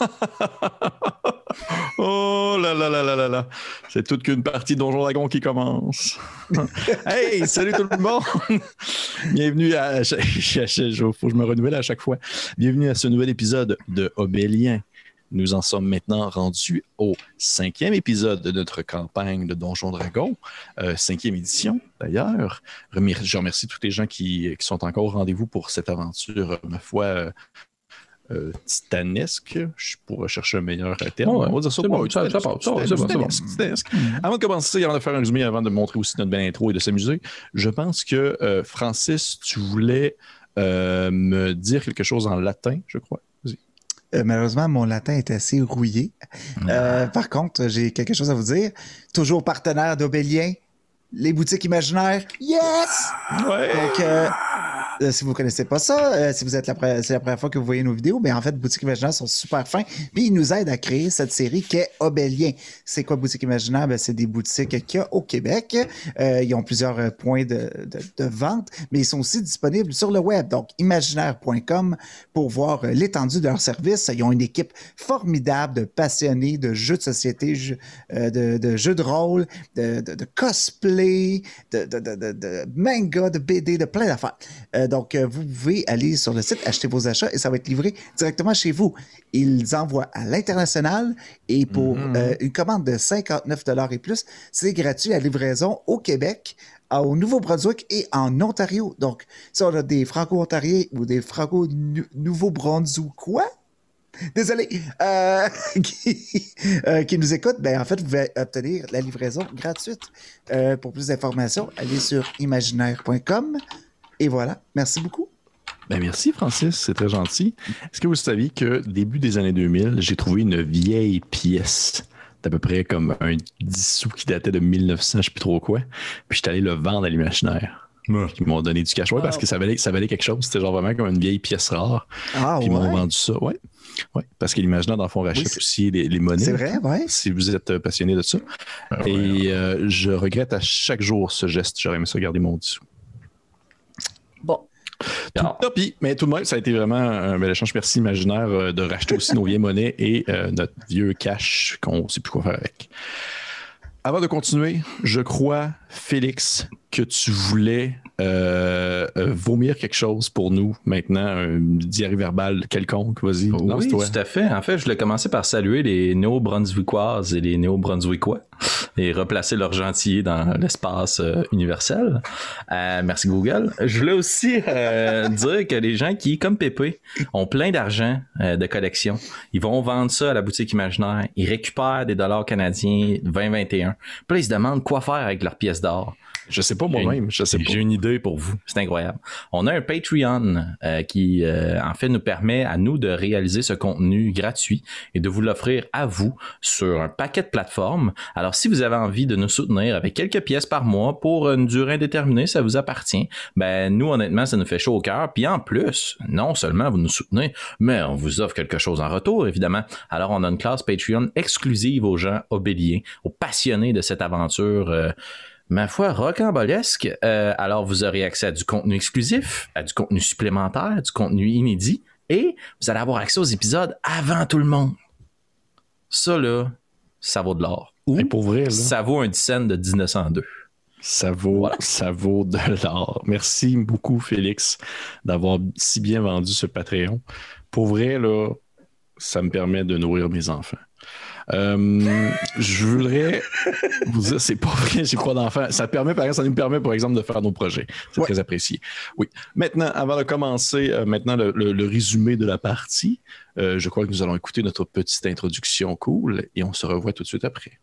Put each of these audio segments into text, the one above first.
oh là là là là là là. C'est toute qu'une partie Donjon Dragon qui commence. hey, salut tout le monde. Bienvenue à. Faut que je me renouvelle à chaque fois. Bienvenue à ce nouvel épisode de Obélien. Nous en sommes maintenant rendus au cinquième épisode de notre campagne de Donjon Dragon, euh, cinquième édition d'ailleurs. Je remercie tous les gens qui, qui sont encore au rendez-vous pour cette aventure, ma foi, euh, euh, titanesque. Je pourrais chercher un meilleur terme. on va dire ça. Bon, ça, ça, titanesque. Avant de commencer, avant de faire un résumé, avant de montrer aussi notre belle intro et de s'amuser, je pense que Francis, tu voulais me dire quelque chose en latin, je crois. Euh, malheureusement, mon latin est assez rouillé. Euh, par contre, j'ai quelque chose à vous dire. Toujours partenaire d'Obélien, les boutiques imaginaires. Yes! Ouais. Donc, euh, si vous connaissez pas ça, euh, si vous êtes c'est la première fois que vous voyez nos vidéos, mais en fait, Boutique Imaginaire sont super fins. Puis ils nous aident à créer cette série qui est Obélien. C'est quoi Boutique Imaginaire? Ben, c'est des boutiques qu'il y a au Québec. Euh, ils ont plusieurs points de, vente, mais ils sont aussi disponibles sur le web. Donc, imaginaire.com pour voir l'étendue de leurs services. Ils ont une équipe formidable de passionnés de jeux de société, de, jeux de rôle, de, cosplay, de, de, manga, de BD, de plein d'affaires donc, euh, vous pouvez aller sur le site, acheter vos achats et ça va être livré directement chez vous. Ils envoient à l'international et pour mhm. euh, une commande de 59 et plus, c'est gratuit à livraison au Québec, au Nouveau-Brunswick et en Ontario. Donc, si on a des franco-ontariens ou des franco-nouveau-brunswickois, désolé, euh, qui, nous écoutent, ben en fait, vous pouvez obtenir la livraison gratuite. pour plus d'informations, allez sur imaginaire.com. Et voilà. Merci beaucoup. Ben merci, Francis. C'est très gentil. Est-ce que vous saviez que début des années 2000, j'ai trouvé une vieille pièce d'à peu près comme un 10 sous qui datait de 1900, je ne sais plus trop quoi. Puis j'étais allé le vendre à l'imaginaire. Ils m'ont donné du cash. Ouais, parce que ça valait, ça valait quelque chose. C'était genre vraiment comme une vieille pièce rare. Ah, puis ils m'ont vendu ça. Ouais. Ouais, parce que l'imaginaire, dans le fond, rachète aussi les, monnaies. C'est vrai, ouais. Si vous êtes passionné de ça. Ah Et euh, je regrette à chaque jour ce geste. J'aurais aimé ça garder mon 10 sous. Bon. Tout, mais tout de même, ça a été vraiment un bel échange. Merci imaginaire euh, de racheter aussi nos vieilles monnaies et euh, notre vieux cash qu'on ne sait plus quoi faire avec. Avant de continuer, je crois, Félix, que tu voulais euh, euh, vomir quelque chose pour nous maintenant, un diarrhée verbal quelconque, vas-y. Oui, tout à fait. En fait, je voulais commencer par saluer les néo-brunswickoises et les néo-brunswickois et replacer leur gentillet dans l'espace euh, universel. merci Google. Je voulais aussi dire que les gens qui, comme Pépé, ont plein d'argent de collection, ils vont vendre ça à la boutique imaginaire, ils récupèrent des dollars canadiens 2021. Puis là, ils se demandent quoi faire avec leurs pièces d'or. Je sais pas moi-même, je sais pas. J'ai une idée pour vous, c'est incroyable. On a un Patreon euh, qui, euh, en fait, nous permet à nous de réaliser ce contenu gratuit et de vous l'offrir à vous sur un paquet de plateformes. Alors, si vous avez envie de nous soutenir avec quelques pièces par mois pour une durée indéterminée, ça vous appartient. Ben, nous, honnêtement, ça nous fait chaud au cœur. Puis en plus, non seulement vous nous soutenez, mais on vous offre quelque chose en retour, évidemment. Alors, on a une classe Patreon exclusive aux gens obéliens, aux passionnés de cette aventure. Euh, ma foi, rocambolesque. Euh, alors, vous aurez accès à du contenu exclusif, à du contenu supplémentaire, du contenu inédit, et vous allez avoir accès aux épisodes avant tout le monde. Ça, là, ça vaut de l'or. Ou pour vrai, ça vaut un 10 cents de 1902. Ça vaut, ça vaut de l'or. Merci beaucoup, Félix, d'avoir si bien vendu ce Patreon. Pour vrai, là, ça me permet de nourrir mes enfants. Euh, je voudrais vous dire, c'est pas vrai, j'ai pas d'enfants. Ça permet, par exemple, ça nous permet, par exemple, de faire nos projets. C'est très apprécié. Oui. Maintenant, avant de commencer, euh, maintenant le, résumé de la partie, euh, je crois que nous allons écouter notre petite introduction cool et on se revoit tout de suite après.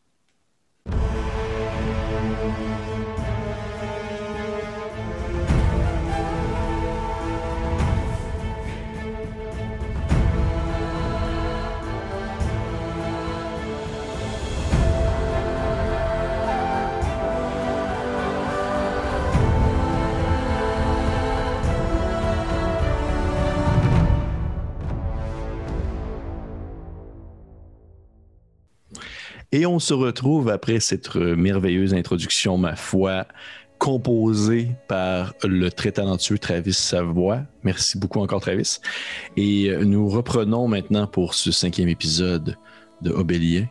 Et on se retrouve après cette merveilleuse introduction, ma foi, composé par le très talentueux Travis Savoie. Merci beaucoup encore, Travis. Et euh, nous reprenons maintenant pour ce cinquième épisode de Obélien,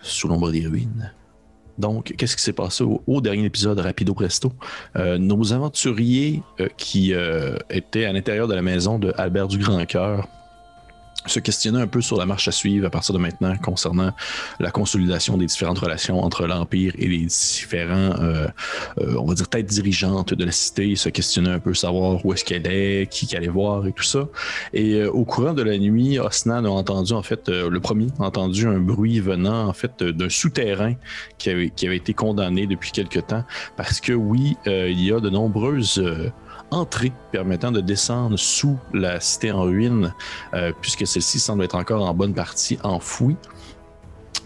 sous l'ombre des ruines. Donc, qu'est-ce qui s'est passé au, dernier épisode, rapido presto? Euh, nos aventuriers euh, qui euh, étaient à l'intérieur de la maison de Albert du Grand Cœur se questionner un peu sur la marche à suivre à partir de maintenant concernant la consolidation des différentes relations entre l'Empire et les différents, euh, euh, on va dire, têtes dirigeantes de la cité, se questionner un peu, savoir où est-ce qu'elle est, qui qu'elle allait voir et tout ça. Et euh, au courant de la nuit, Osnan a entendu, en fait, le premier a entendu un bruit venant, en fait, d'un souterrain qui avait, qui avait été condamné depuis quelque temps parce que, oui, il y a de nombreuses... entrées permettant de descendre sous la cité en ruine, euh, puisque celle-ci semble être encore en bonne partie enfouie.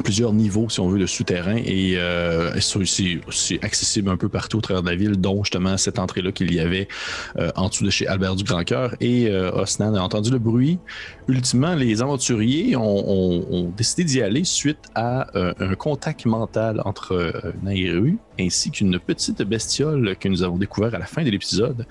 Plusieurs niveaux, si on veut, de souterrain et euh, c'est- accessible un peu partout au travers de la ville, dont justement cette entrée-là qu'il y avait euh, en dessous de chez Albert du Grand Cœur. Et euh, Osnan a entendu le bruit. Ultimement, les aventuriers ont, décidé d'y aller suite à euh, un contact mental entre Nairu ainsi qu'une petite bestiole que nous avons découvert à la fin de l'épisode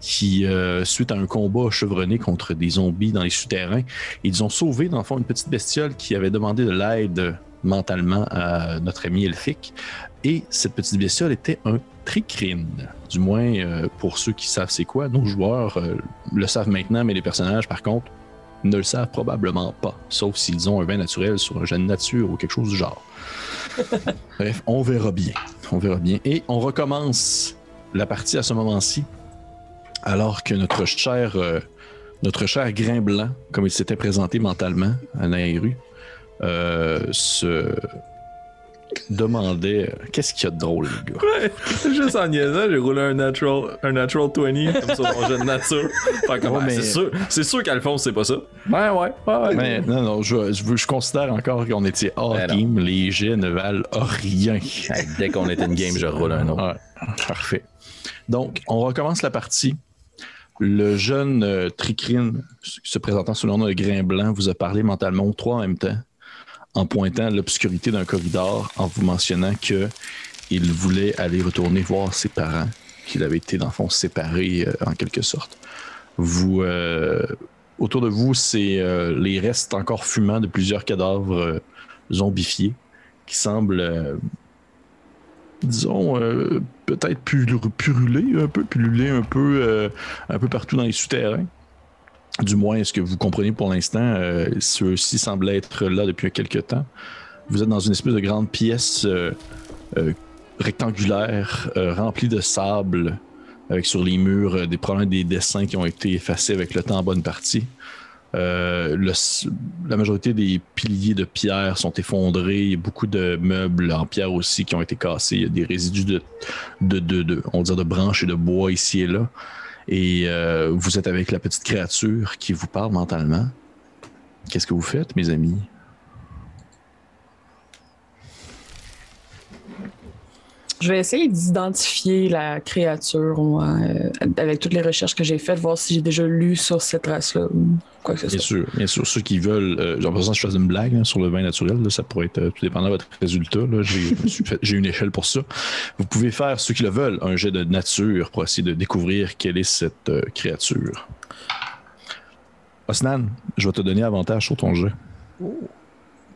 qui, suite à un combat chevronné contre des zombies dans les souterrains, ils ont sauvé, dans le fond, une petite bestiole qui avait demandé de l'aide mentalement à notre ami Elphick. Et cette petite bestiole était un tricrine. Du moins, euh, pour ceux qui savent c'est quoi, nos joueurs euh, le savent maintenant, mais les personnages, par contre, ne le savent probablement pas, sauf s'ils ont un vin naturel sur un gène de nature ou quelque chose du genre. Bref, on verra bien. On verra bien. Et on recommence la partie à ce moment-ci, alors que notre cher, euh, notre cher grain blanc, comme il s'était présenté mentalement à Nairu, euh, se demandait euh, qu'est-ce qu'il y a de drôle, les gars? Ouais, juste en niaisant, j'ai roulé un natural, un natural 20 comme sur mon jeu de nature. Ouais, ben, mais- C'est sûr, c'est sûr qu'Alphonse, c'est pas ça. Ouais, ouais, ouais. Mais non, non, je, je, considère encore qu'on était hors Ben non. game. Les jets ne valent rien. Dès qu'on est une game, je roule un autre. Ouais, parfait. Donc, on recommence la partie. Le jeune euh, Tricrine, se présentant sous le nom de Grain Blanc, vous a parlé mentalement trois en même temps, en pointant l'obscurité d'un corridor, en vous mentionnant que il voulait aller retourner voir ses parents, qu'il avait été, dans le fond, séparés euh, en quelque sorte. Euh, autour de vous, c'est euh, les restes encore fumants de plusieurs cadavres zombifiés qui semblent disons, peut-être pul- pulluler un peu, un peu, un peu partout dans les souterrains. Du moins, ce que vous comprenez pour l'instant, euh, ceux-ci semblaient être là depuis quelques temps. Vous êtes dans une espèce de grande pièce euh, euh, rectangulaire, remplie de sable, avec sur les murs des problèmes des dessins qui ont été effacés avec le temps en bonne partie. La majorité des piliers de pierre sont effondrés. Il y a beaucoup de meubles en pierre aussi qui ont été cassés. Il y a des résidus de, de branches et de bois ici et là. Et euh, vous êtes avec la petite créature qui vous parle mentalement. Qu'est-ce que vous faites, mes amis? Je vais essayer d'identifier la créature moi, euh, avec toutes les recherches que j'ai faites, voir si j'ai déjà lu sur cette race-là ou quoi que ce Bien soit. sûr, bien sûr. Ceux qui veulent, euh, j'ai l'impression que je fasse une blague là, sur le vin naturel. là, ça pourrait être euh, tout dépendant de votre résultat. j'ai une échelle pour ça. Vous pouvez faire, ceux qui le veulent, un jet de nature pour essayer de découvrir quelle est cette euh, créature. Osnan, je vais te donner avantage sur ton jet.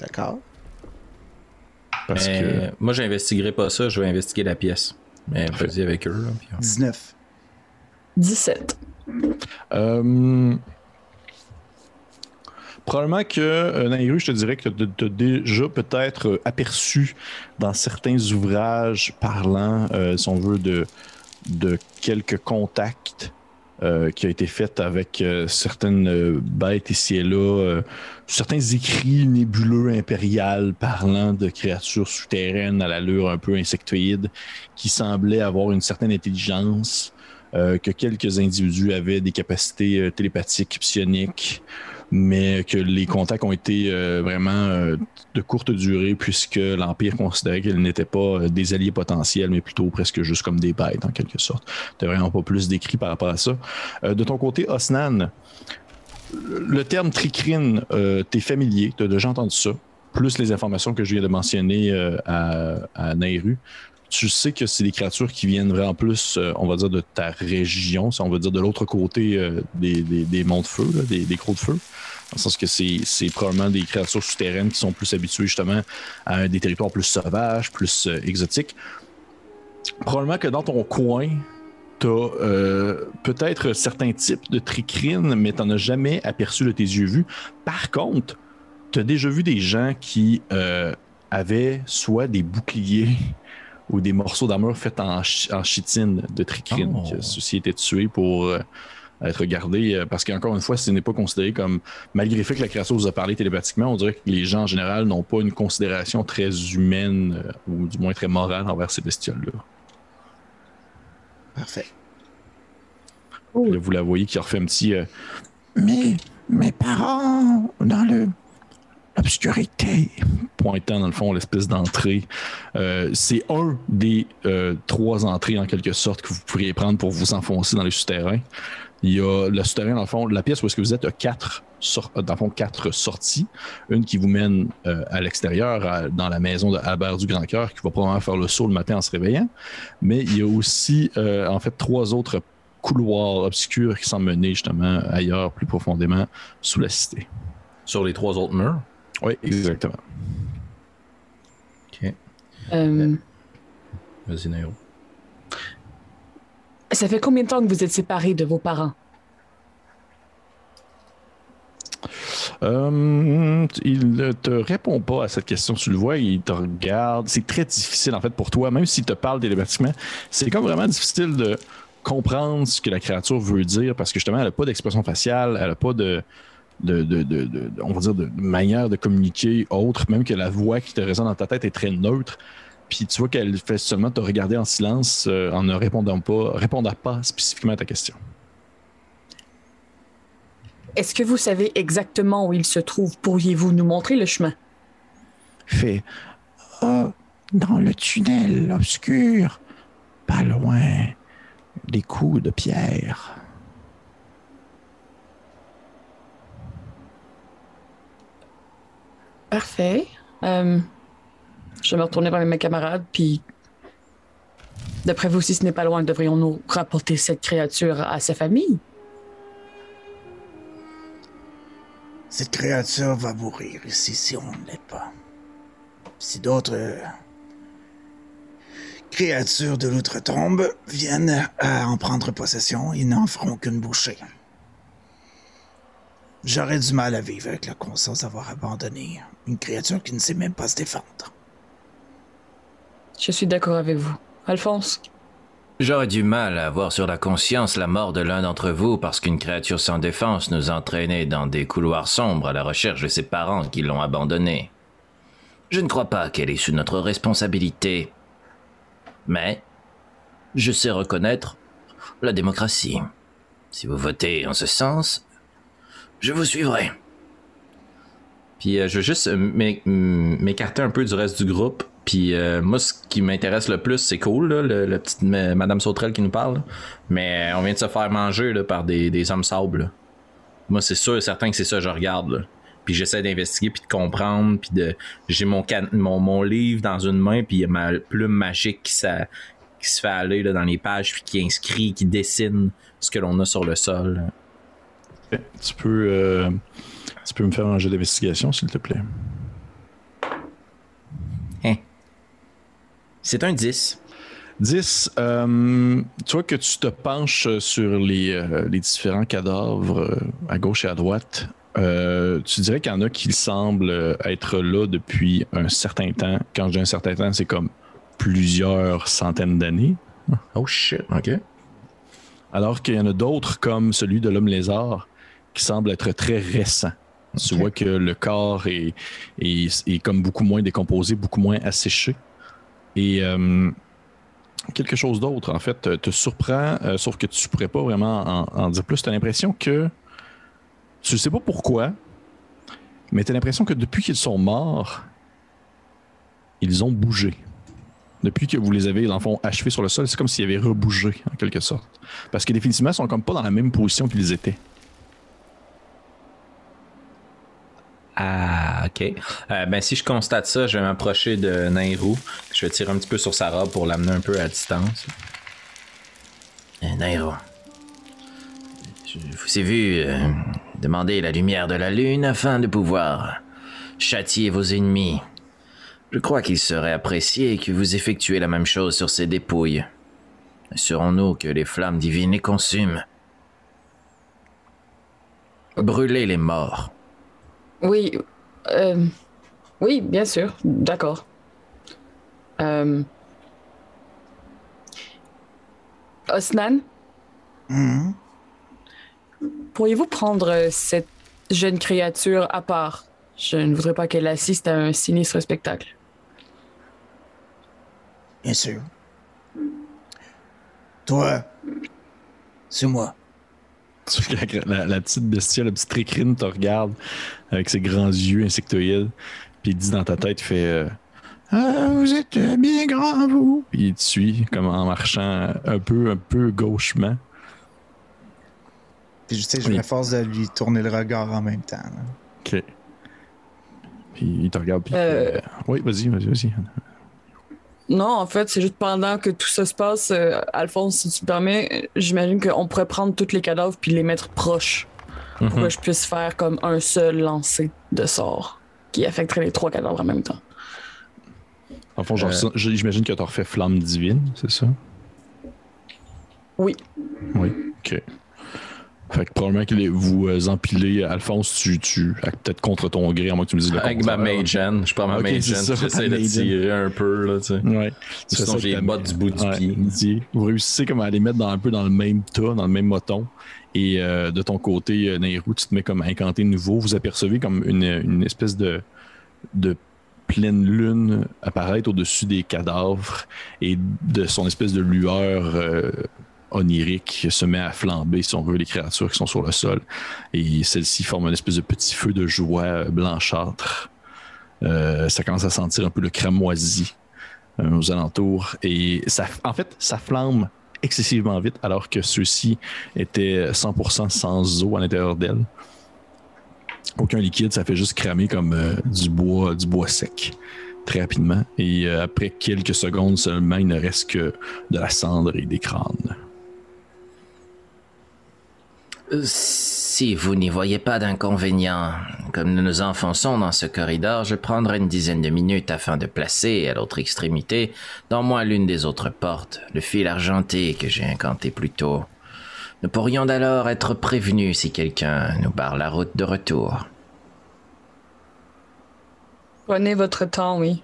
D'accord. Parce Mais que. Moi, j'investiguerai pas ça, je vais investiguer la pièce. Mais vas-y avec eux. Là, puis on- 19. 17. Euh, probablement que, euh, Nairu, je te dirais que tu as déjà peut-être euh, aperçu dans certains ouvrages parlant, euh, si on veut, de, de quelques contacts euh, qui a été fait avec euh, certaines euh, bêtes ici et là, euh, certains écrits nébuleux impériales parlant de créatures souterraines à l'allure un peu insectoïde qui semblaient avoir une certaine intelligence que quelques individus avaient des capacités télépathiques, psioniques, mais que les contacts ont été euh, vraiment euh, de courte durée puisque l'Empire considérait qu'ils n'étaient pas euh, des alliés potentiels, mais plutôt presque juste comme des bêtes en quelque sorte. Tu vraiment pas plus décrit par rapport à ça. De ton côté, Osnan, le terme tricrine, t'es familier, t'as déjà entendu ça, plus les informations que je viens de mentionner à, à Nairu. Tu sais que c'est des créatures qui viennent vraiment plus, euh, on va dire, de ta région, on va dire de l'autre côté euh, des, monts de feu, des, des crocs de feu. Dans le sens que c'est probablement des créatures souterraines qui sont plus habituées justement à des territoires plus sauvages, plus exotiques. Probablement que dans ton coin, tu as peut-être certains types de tricrines, mais tu n'en as jamais aperçu de tes yeux vus. Par contre, tu as déjà vu des gens qui avaient soit des boucliers ou des morceaux d'armure faits en, chitine de tricrine. Oh. Ceux-ci étaient tués pour euh, être gardés euh, parce qu'encore une fois, ce n'est pas considéré comme, malgré le fait que la créature vous a parlé télépathiquement, on dirait que les gens en général n'ont pas une considération très humaine euh, ou du moins très morale envers ces bestioles-là. Parfait. vous la voyez qui refait un petit. mais mes parents, dans le obscurité, pointant dans le fond l'espèce d'entrée. Euh, c'est un des euh, trois entrées en quelque sorte que vous pourriez prendre pour vous enfoncer dans les souterrains. Il y a le souterrain dans le fond, la pièce où est-ce que vous êtes a quatre dans le fond quatre sorties, une qui vous mène euh, à l'extérieur dans la maison de Albert du Grand Cœur qui va probablement faire le saut le matin en se réveillant, mais il y a aussi en fait trois autres couloirs obscurs qui sont menés justement ailleurs plus profondément sous la cité. Sur les trois autres murs? Oui, exactement. Ok. Euh, Vas-y, Nairo. Ça fait combien de temps que vous êtes séparés de vos parents? Euh, il ne te répond pas à cette question. Tu le vois, il te regarde. C'est très difficile, en fait, pour toi, même s'il te parle télépathiquement. C'est comme vraiment difficile de comprendre ce que la créature veut dire parce que justement, elle n'a pas d'expression faciale, elle n'a pas de, de, de, de, on va dire de manière de communiquer autre, même que la voix qui te résonne dans ta tête est très neutre. Puis tu vois qu'elle fait seulement te regarder en silence euh, en ne répondant pas, répondant pas spécifiquement à ta question. Est-ce que vous savez exactement où il se trouve? Pourriez-vous nous montrer le chemin? Fait. Oh, dans le tunnel obscur, pas loin des coups de pierre. Parfait. Euh, je vais me retourner vers mes camarades, puis d'après vous, si ce n'est pas loin, devrions-nous rapporter cette créature à sa famille? Cette créature va mourir ici si on ne l'est pas. Si d'autres créatures de l'outre-tombe viennent à en prendre possession, ils n'en feront qu'une bouchée. J'aurais du mal à vivre avec la conscience d'avoir abandonné une créature qui ne sait même pas se défendre. Je suis d'accord avec vous. Alphonse? J'aurais du mal à avoir sur la conscience la mort de l'un d'entre vous parce qu'une créature sans défense nous entraînait dans des couloirs sombres à la recherche de ses parents qui l'ont abandonnée. Je ne crois pas qu'elle est sous notre responsabilité. Mais je sais reconnaître la démocratie. Si vous votez en ce sens, je vous suivrai. Puis euh, je veux juste euh, m'écarter un peu du reste du groupe. Puis euh, moi, ce qui m'intéresse le plus, c'est cool, là, le, petite Madame Sauterelle qui nous parle. Mais on vient de se faire manger là, par des, des hommes sables. Moi, c'est sûr et certain que c'est ça que je regarde. Puis j'essaie d'investiguer, puis de comprendre. Puis de j'ai mon, mon, mon livre dans une main, puis il y a ma plume magique qui, ça, qui se fait aller là, dans les pages, puis qui inscrit, qui dessine ce que l'on a sur le sol. Tu peux, euh, tu peux me faire un jeu d'investigation, s'il te plaît? Hein? C'est un 10. 10. Euh, tu vois que tu te penches sur les, euh, les différents cadavres à gauche et à droite. tu dirais qu'il y en a qui semblent être là depuis un certain temps. Quand je dis un certain temps, c'est comme plusieurs centaines d'années. Oh shit, ok. Alors qu'il y en a d'autres comme celui de l'homme lézard qui semble être très récent. Tu vois que le corps est, est, comme beaucoup moins décomposé, beaucoup moins asséché. Et euh, quelque chose d'autre, en fait, te surprend, euh, sauf que tu ne pourrais pas vraiment en, dire plus. Tu as l'impression que. Tu ne sais pas pourquoi, mais tu as l'impression que depuis qu'ils sont morts, ils ont bougé. Depuis que vous les avez, dans le achevés sur le sol, c'est comme s'ils avaient rebougé, en quelque sorte. Parce que définitivement, ils sont comme pas dans la même position qu'ils étaient. Ah. Ok. Euh, ben, si je constate ça, je vais m'approcher de Nairou. Je vais tirer un petit peu sur sa robe pour l'amener un peu à distance. Eh, Nairo, je vous ai vu euh, demander la lumière de la lune afin de pouvoir châtier vos ennemis. Je crois qu'il serait apprécié que vous effectuiez la même chose sur ces dépouilles. Assurons-nous que les flammes divines les consument. Brûlez les morts. Oui. euh, oui, bien sûr. D'accord. Euh, Osnan, Mhm. pourriez-vous prendre euh, cette jeune créature à part? Je ne voudrais pas qu'elle assiste à un sinistre spectacle. Bien sûr. Toi, c'est moi. La, la- la petite bestiole, la petite tricrine te regarde avec ses grands yeux insectoïdes. Puis il dit dans ta tête, il fait euh, Ah, Vous êtes bien grand, vous. Puis il te suit comme en marchant un peu, un peu gauchement. Puis je sais, je Oui. m'efforce de lui tourner le regard en même temps. là. OK. Puis il te regarde. Puis, Euh. euh, Oui, vas-y, vas-y, vas-y. Non, en fait, c'est juste pendant que tout ça se passe, euh, Alphonse, si tu me permets, j'imagine qu'on pourrait prendre tous les cadavres puis les mettre proches pour Mhm. que je puisse faire comme un seul lancer de sort qui affecterait les trois cadavres en même temps. En fond, genre, Euh. j'imagine que tu as refait Flamme Divine, c'est ça? Oui. Oui, ok. Fait que probablement que les- vous euh, empilez, Alphonse, tu, tu peut-être contre ton gré, à moins que tu me dises le Avec ma contraire. mage hand, je prends ma Ok, mage c'est hand, ça, j'essaie de tirer un peu, là, tu sais. Ouais. Sinon, j'ai les bottes du bout du Ouais, pied. Vous réussissez comme à les mettre dans, un peu dans le même tas, dans le même moton. Et euh, de ton côté, euh, Nairou, tu te mets comme à incanter nouveau. Vous apercevez comme une, une espèce de, de pleine lune apparaître au-dessus des cadavres et de son espèce de lueur euh, onirique se met à flamber, si on veut, les créatures qui sont sur le sol. Et celle-ci forme une espèce de petit feu de joie euh, blanchâtre. Euh, ça commence à sentir un peu le cramoisi euh, aux alentours. Et en fait, ça flamme excessivement vite alors que ceux-ci étaient 100% sans eau à l'intérieur d'elle. Aucun liquide, ça fait juste cramer comme du bois, du bois sec très rapidement. Et après quelques secondes seulement, il ne reste que de la cendre et des crânes. Euh, Si vous n'y voyez pas d'inconvénient, comme nous nous enfonçons dans ce corridor, je prendrai une dizaine de minutes afin de placer à l'autre extrémité, dans moins l'une des autres portes, le fil argenté que j'ai incanté plus tôt. Nous pourrions alors être prévenus si quelqu'un nous barre la route de retour. Prenez votre temps, oui.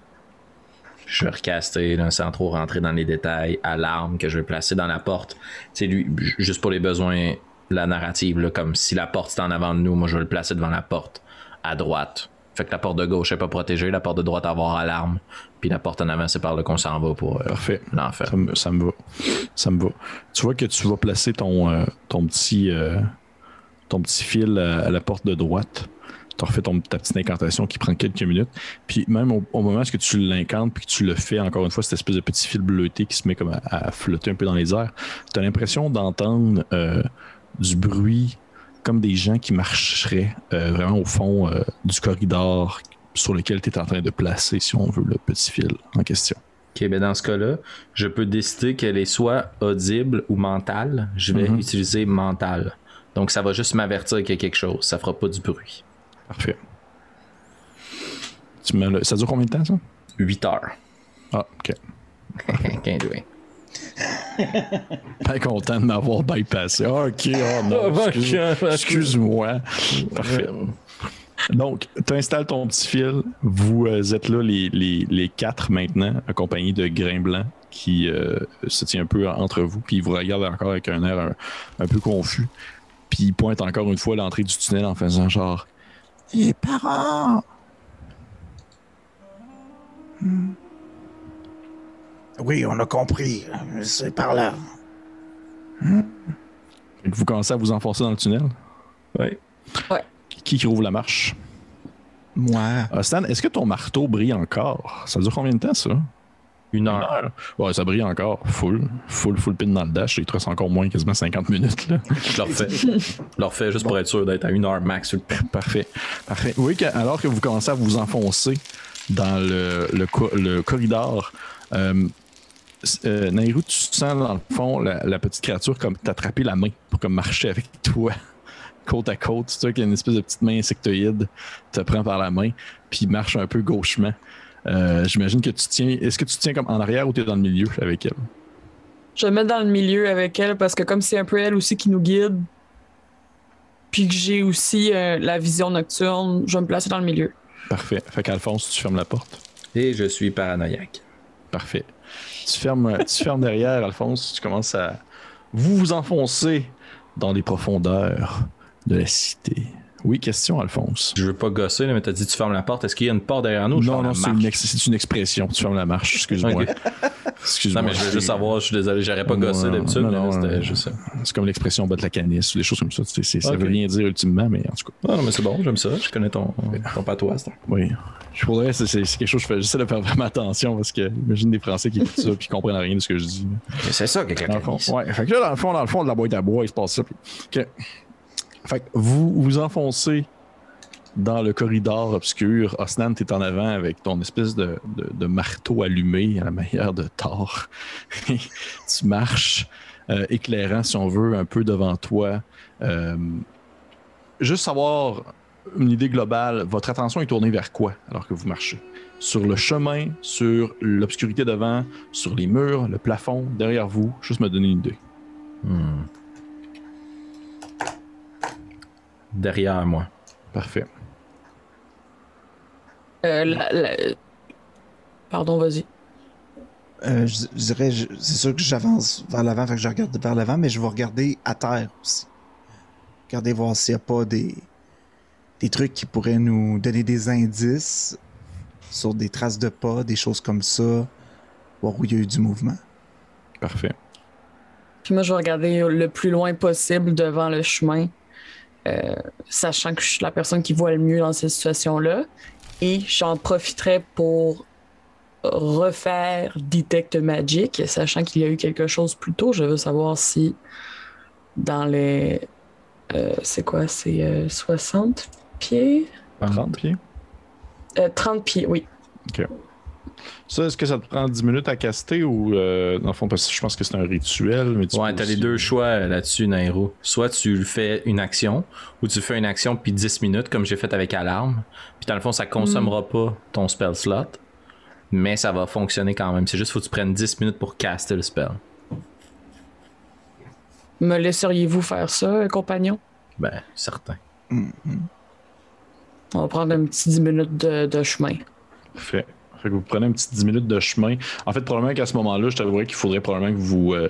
Je vais recaster, là, sans trop rentrer dans les détails, à l'arme que je vais placer dans la porte. C'est lui, juste pour les besoins la narrative, là, comme si la porte est en avant de nous, moi je vais le placer devant la porte, à droite. Fait que la porte de gauche est pas protégée, la porte de droite avoir alarme, puis la porte en avant, c'est par là qu'on s'en va pour euh, Parfait. l'enfer. Ça me, ça me va. Ça me va. Tu vois que tu vas placer ton, euh, ton, petit, euh, ton petit fil à, la porte de droite. Tu refais ton, ta petite incantation qui prend quelques minutes. Puis même au, au moment où tu l'incantes puis que tu le fais, encore une fois, cette espèce de petit fil bleuté qui se met comme à, à flotter un peu dans les airs, tu as l'impression d'entendre du bruit comme des gens qui marcheraient euh, vraiment au fond euh, du corridor sur lequel tu es en train de placer, si on veut, le petit fil en question. Ok, ben dans ce cas-là, je peux décider qu'elle est soit audible ou mentale. Je vais Mhm. utiliser mentale. Donc ça va juste m'avertir qu'il y a quelque chose, ça fera pas du bruit. Parfait. Tu mets le- Ça dure combien de temps, ça? 8 heures. Ah, ok. Bien joué. Pas content de m'avoir bypassé. Ah, ok, oh non. Ah, excuse- ok. Excuse-moi. Parfait. Donc, tu installes ton petit fil. Vous euh, êtes là, les, les, les quatre maintenant, accompagnés de Grain Blanc qui euh, se tient un peu entre vous. Puis il vous regarde encore avec un air un, un peu confus. Puis il pointe encore une fois l'entrée du tunnel en faisant genre Les parents Oui, on a compris. C'est par là. Vous commencez à vous enfoncer dans le tunnel? Ouais. Qui qui rouvre la marche? Moi. Ah, Stan, est-ce que ton marteau brille encore? Ça dure combien de temps, ça? Une Une heure. heure. Ouais, ça brille encore. Full. Full, full pin dans le dash. Il te reste encore moins, quasiment 50 minutes. Là. Je le refais. Je le refais juste pour être sûr d'être à une heure max sur le pin. Parfait. Parfait. Oui, que- alors que vous commencez à vous enfoncer dans le, le, le corridor, euh, euh, Nairou, tu sens dans le fond la, la petite créature comme t'attraper la main pour comme marcher avec toi côte à côte. Tu vois qu'il y a une espèce de petite main insectoïde te prend par la main puis marche un peu gauchement. Euh, J'imagine que tu tiens. Est-ce que tu tiens comme en arrière ou tu es dans le milieu avec elle? Je vais me mettre dans le milieu avec elle parce que comme c'est un peu elle aussi qui nous guide, puis que j'ai aussi euh, la vision nocturne, je vais me placer dans le milieu. Parfait. Fait qu'Alphonse, tu fermes la porte. Et je suis paranoïaque. Parfait. Tu fermes, tu fermes derrière, Alphonse. Tu commences à vous vous enfoncer dans les profondeurs de la cité. Oui, question, Alphonse. Je veux pas gosser, mais t'as dit tu fermes la porte. Est-ce qu'il y a une porte derrière nous? non, non, c'est une, ex- c'est une expression. Tu fermes la marche, excuse-moi. Ok. Excuse-moi. Non, mais je veux juste savoir, je suis désolé, j'aurais pas gossé d'habitude. C'est comme l'expression bas de la canisse ou des choses comme ça. Ça veut rien dire ultimement, mais en tout cas, Ah, non, mais c'est bon, j'aime ça. Je connais ton, ton patois. oui. Je voudrais, c'est quelque chose que je fais. J'essaie de faire vraiment attention parce que imagine des Français qui écoutent ça et qui comprennent rien de ce que je dis. C'est ça, quelqu'un Dans le fond, ouais. Fait que là, dans le fond, dans le fond de la boîte à bois, il se passe ça. puis-. Fait que vous vous enfoncez dans le corridor obscur. Osnan, t'es en avant avec ton espèce de, de- de marteau allumé à la manière de Thor. tu marches, euh, éclairant, si on veut, un peu devant toi. Euh, juste savoir une idée globale, votre attention est tournée vers quoi alors que vous marchez? Sur le chemin, sur l'obscurité devant, sur les murs, le plafond, derrière vous, juste me donner une idée. Hmm. Derrière moi. Parfait. Euh, la- la- Pardon, vas-y. Euh, je, je dirais, c'est sûr que j'avance vers l'avant, fait que je regarde vers l'avant, mais je vais regarder à terre aussi. Regarder voir s'il n'y a pas des, des trucs qui pourraient nous donner des indices sur des traces de pas, des choses comme ça, voir où il y a eu du mouvement. Parfait. Puis moi, je vais regarder le plus loin possible devant le chemin, euh, sachant que je suis la personne qui voit le mieux dans cette situation-là. Et j'en profiterai pour refaire Detect Magic, sachant qu'il y a eu quelque chose plus tôt. Je veux savoir si dans les... euh, c'est quoi? C'est euh, 60 pieds? 30 pieds? Euh, 30 pieds, oui. Ça, est-ce que ça te prend 10 minutes à caster ou, euh, dans le fond, parce que je pense que c'est un rituel, mais tu Ouais, t'as les deux choix euh, là-dessus, Nairo. Soit tu fais une action, ou tu fais une action puis 10 minutes, comme j'ai fait avec Alarme. Puis dans le fond, ça consommera pas ton spell slot, mais ça va fonctionner quand même. C'est juste faut que tu prennes 10 minutes pour caster le spell. Me laisseriez-vous faire ça, euh, compagnon? Ben, certain. Mhm. On va prendre un petit 10 minutes de, de chemin. Fait. Fait que vous prenez un petit 10 minutes de chemin. En fait, probablement qu'à ce moment-là, je t'avouerais qu'il faudrait probablement que vous, euh,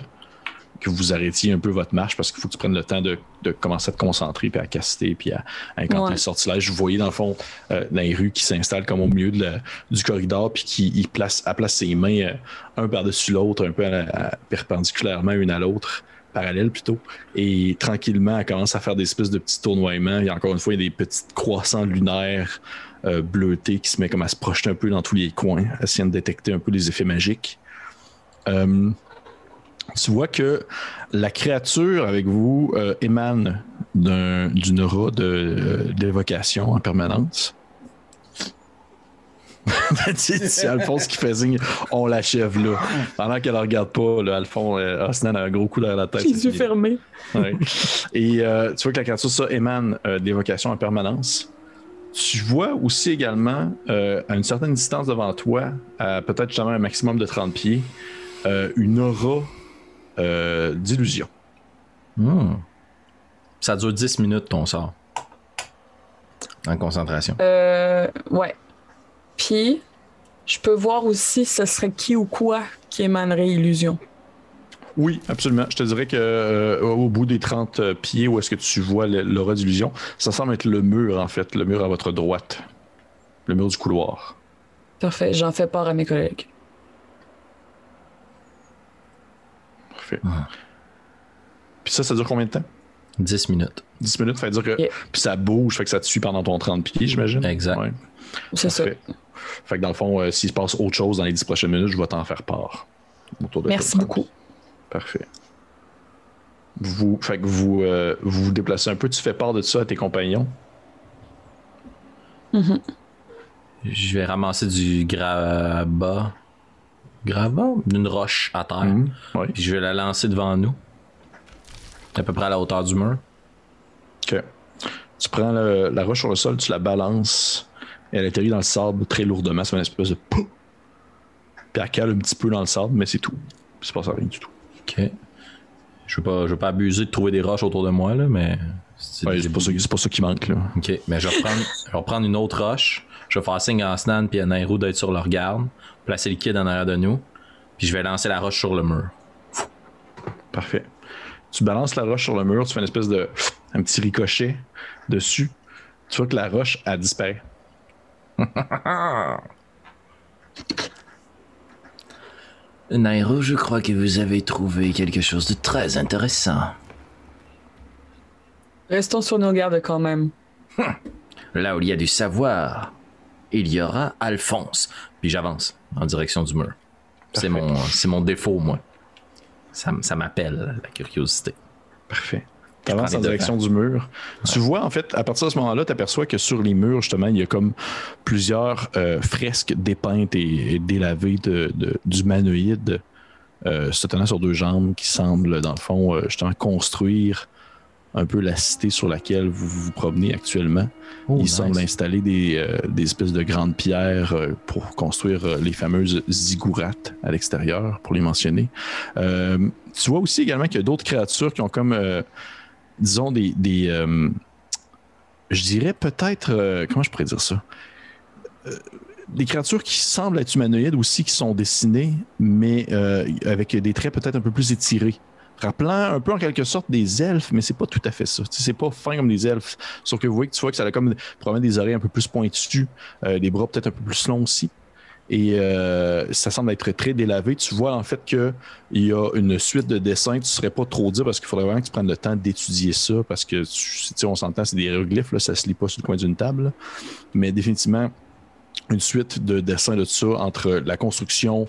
que vous arrêtiez un peu votre marche parce qu'il faut que tu prennes le temps de, de commencer à te concentrer, puis à caster, puis à, à incanter Ouais. le sortilège. Vous voyez, dans le fond, euh, dans les rues qui s'installe comme au milieu de la- du corridor, puis qui place, elle place ses mains euh, un par-dessus l'autre, un peu à la- à- perpendiculairement une à l'autre, parallèle plutôt. Et tranquillement, elle commence à faire des espèces de petits tournoiements. A encore une fois, il y a des petits croissants lunaires euh, bleutés qui se met comme à se projeter un peu dans tous les coins, essayant de détecter un peu les effets magiques. Euh, tu vois que la créature avec vous euh, émane d'un- d'une aura d'évocation en permanence. C'est c'est Alphonse qui fait signe, on l'achève là. Pendant qu'elle ne regarde pas, là, Alphonse, euh, Osnan a un gros coup derrière la tête. Les yeux fermés. Ouais. Et euh, tu vois que la créature, ça, émane euh, d'évocation en permanence. Tu vois aussi également, euh, à une certaine distance devant toi, à peut-être justement un maximum de 30 pieds, euh, une aura euh, d'illusion. Hmm. Ça dure 10 minutes ton sort. En concentration. Euh, ouais. Puis, je peux voir aussi ce serait qui ou quoi qui émanerait illusion. Oui, absolument. Je te dirais que euh, au bout des 30 pieds où est-ce que tu vois l'aura d'illusion, ça semble être le mur, en fait, le mur à votre droite. Le mur du couloir. Parfait, j'en fais part à mes collègues. Parfait. Ah. Puis ça, ça dure combien de temps? 10 minutes. 10 minutes, fait dire que. Yeah. Puis ça bouge, fait que ça te suit pendant ton 30 pieds, j'imagine? Exact. Ouais. C'est ça. Fait que dans le fond, euh, s'il se passe autre chose dans les 10 prochaines minutes, je vais t'en faire part. autour de Merci beaucoup. Parfait. Vous, fait que vous, euh, vous vous déplacez un peu, tu fais part de ça à tes compagnons? Je vais ramasser du grabat. Grabat? D'une roche à terre. Mhm. Ouais. Puis je vais la lancer devant nous. À peu près à la hauteur du mur. Ok. Tu prends le- la roche sur le sol, tu la balances, elle atterrit dans le sable très lourdement. C'est une espèce de pouf! Puis elle cale un petit peu dans le sable, mais c'est tout. Puis se passe rien du tout. Ok. Je veux pas, je veux pas abuser de trouver des roches autour de moi, là, mais. Ouais, des- c'est pas, ça- pas ça qui manque, là. Ok, mais je vais reprendre, je vais reprendre une autre roche. Je vais faire signe à Snan puis à Nairo d'être sur leur garde. Placer le kid en arrière de nous. Puis je vais lancer la roche sur le mur. Parfait. Tu balances la roche sur le mur, tu fais une espèce de. un petit ricochet dessus. Tu vois que la roche a disparu. Nairo, je crois que vous avez trouvé quelque chose de très intéressant. Restons sur nos gardes quand même. Là où il y a du savoir, il y aura Alphonse. Puis j'avance en direction du mur. C'est mon, c'est mon défaut, moi. Ça, ça m'appelle, la curiosité. Parfait. Tu avances en les direction du mur. Tu vois, en fait, à partir de ce moment-là, tu aperçois que sur les murs, justement, il y a comme plusieurs euh, fresques dépeintes et, et délavées de, de- d'humanoïdes euh, se tenant sur deux jambes qui semblent, dans le fond, euh, justement, construire un peu la cité sur laquelle vous vous promenez actuellement. Oh, Ils nice. semblent installer des, euh, des espèces de grandes pierres euh, pour construire euh, les fameuses ziggourats à l'extérieur, pour les mentionner. Tu vois aussi également qu'il y a d'autres créatures qui ont comme, disons, des... des euh, je dirais peut-être... euh, comment je pourrais dire ça? Euh, des créatures qui semblent être humanoïdes aussi, qui sont dessinées, mais avec des traits peut-être un peu plus étirés rappelant un peu en quelque sorte des elfes, mais c'est pas tout à fait ça. C'est pas fin comme des elfes. Sauf que vous voyez que tu vois que ça a comme probablement des oreilles un peu plus pointues, des bras peut-être un peu plus longs aussi. Et euh, ça semble être très délavé. Tu vois en fait qu'il y a une suite de dessins. Tu ne saurais pas trop dire parce qu'il faudrait vraiment que tu prennes le temps d'étudier ça parce que tu on s'entend, c'est des hiéroglyphes, là, ça se lit pas sur le coin d'une table. Mais définitivement, une suite de dessins de ça entre la construction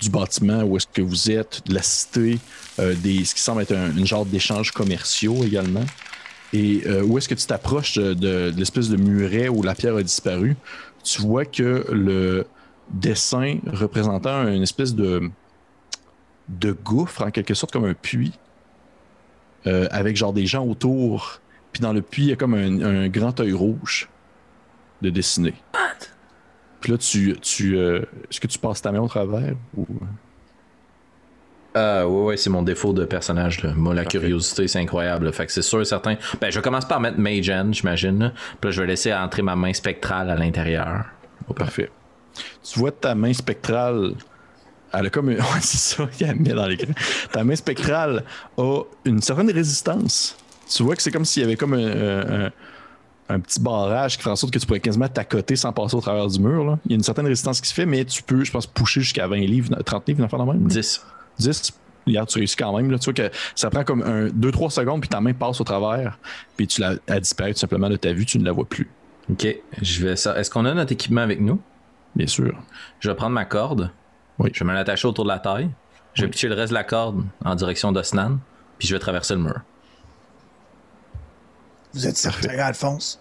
du bâtiment où est-ce que vous êtes, de la cité, euh, des, ce qui semble être un, une genre d'échanges commerciaux également. Et euh, où est-ce que tu t'approches de- de l'espèce de muret où la pierre a disparu, tu vois que le dessin représentant une espèce de, de gouffre, en quelque sorte comme un puits, euh, avec genre des gens autour. Puis dans le puits, il y a comme un, un grand œil rouge de dessiné. Puis là, tu, tu, euh, est-ce que tu passes ta main au travers ou... Euh, ouais, ouais, c'est mon défaut de personnage. Là. Moi, la Parfait. curiosité, c'est incroyable. là. Fait que c'est sûr et certain. Ben, je commence par mettre Mage j'imagine. Puis là, je vais laisser entrer ma main spectrale à l'intérieur. Parfait. Tu vois ta main spectrale. Elle a comme. une- c'est ça a mis dans l'écran. Ta main spectrale a une certaine résistance. Tu vois que c'est comme s'il y avait comme un, un- un petit barrage qui fait en sorte que tu pourrais quasiment t'accoter sans passer au travers du mur. là. Il y a une certaine résistance qui se fait, mais tu peux, je pense, pusher jusqu'à 20 livres, 30 livres, une affaire de même. là. 10. 10. Regarde, tu réussis quand même. Là. Tu vois que ça prend comme 2-3 secondes, puis ta main passe au travers, puis tu l'as elle disparaît tout simplement de ta vue, tu ne la vois plus. Ok, je vais ça. Est-ce qu'on a notre équipement avec nous? Bien sûr. Je vais prendre ma corde. Oui. Je vais me l'attacher autour de la taille. Je vais Oui. pitcher le reste de la corde en direction d'Osnan. Puis je vais traverser le mur. Vous êtes certain, Alphonse?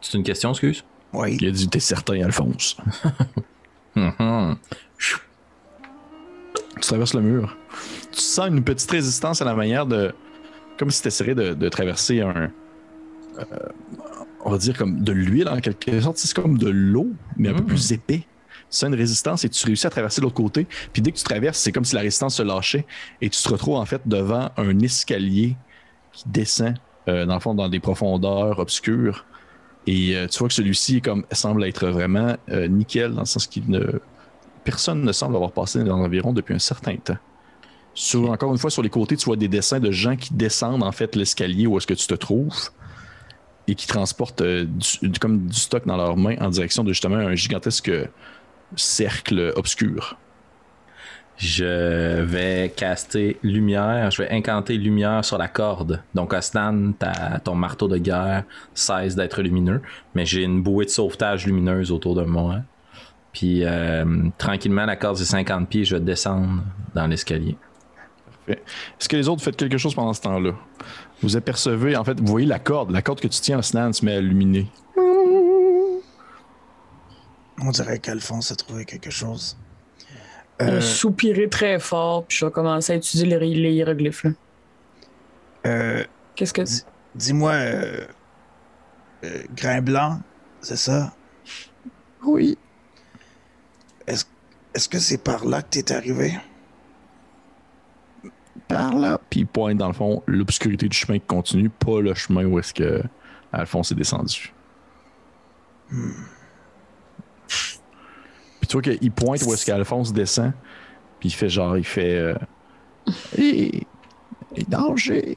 C'est une question, excuse? Oui. Il a dit T'es certain, Alphonse. Mhm. Tu traverses le mur. Tu sens une petite résistance à la manière de. Comme si tu essaierais de, de traverser un. euh, on va dire comme de l'huile en quelque sorte. C'est comme de l'eau, mais un peu Mm. plus épais. Sens une résistance et tu réussis à traverser de l'autre côté. Puis dès que tu traverses, c'est comme si la résistance se lâchait et tu te retrouves en fait devant un escalier qui descend, euh, dans le fond, dans des profondeurs obscures. Et euh, tu vois que celui-ci comme, semble être vraiment euh, nickel dans le sens qu'il ne personne ne semble avoir passé dans l'environ depuis un certain temps. Sur, encore une fois, sur les côtés, tu vois des dessins de gens qui descendent en fait l'escalier où est-ce que tu te trouves et qui transportent euh, du- comme du stock dans leurs mains en direction de justement un gigantesque cercle obscur. je vais caster lumière, je vais incanter lumière sur la corde. Donc, Osnan, ta- ton marteau de guerre cesse d'être lumineux, mais j'ai une bouée de sauvetage lumineuse autour de moi. Puis, euh, tranquillement, la corde, c'est 50 pieds, je vais descendre dans l'escalier. Est-ce que les autres faites quelque chose pendant ce temps-là? Vous apercevez, en fait, vous voyez la corde, la corde que tu tiens en Snan se met à illuminer. On dirait qu'Alphonse a trouvé quelque chose. Je Euh, soupirer très fort, puis je vais commencer à utiliser les, les hiéroglyphes. là. euh, Qu'est-ce que. Dis- Dis-moi, euh, euh, grain blanc, c'est ça? Oui. Est-ce est-ce que c'est par là que t'es arrivé? Par là. Puis il pointe, dans le fond, l'obscurité du chemin qui continue, pas le chemin où est-ce que Alphonse est descendu. Puis tu vois qu'il pointe où est-ce qu'Alphonse descend, puis il fait genre, il fait... Euh, et, et danger.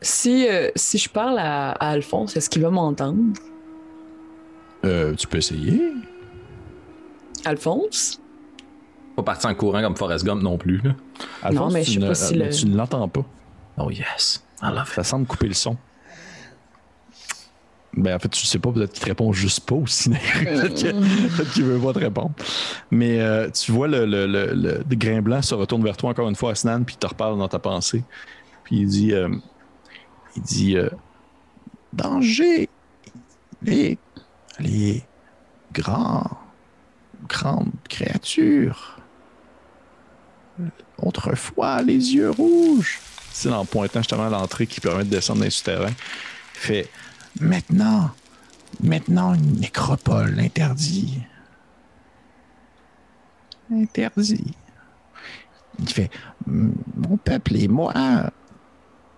Si, euh, si je parle à, à Alphonse, est-ce qu'il va m'entendre? Euh, tu peux essayer. Alphonse? Pas partir en courant comme Forrest Gump non plus. Là. Alphonse, mais je tu, sais ne, pas si le- tu ne l'entends pas. Oh yes, I love it. Ça semble couper le son. Ben, en fait, tu sais pas, peut-être qu'il te répond juste pas aussi. peut-être que- peut-être qu'il veut pas te répondre. Mais euh, tu vois le, le, le, le- grain blanc se retourne vers toi encore une fois, Asnan, puis il te reparle dans ta pensée. Puis il dit euh, Il dit euh, Danger Les, les grands, grandes créatures. Autrefois, les yeux rouges. C'est en pointant justement à l'entrée qui permet de descendre dans les souterrains. Il fait Maintenant, maintenant une nécropole interdit. Interdit. Il fait Mon peuple et moi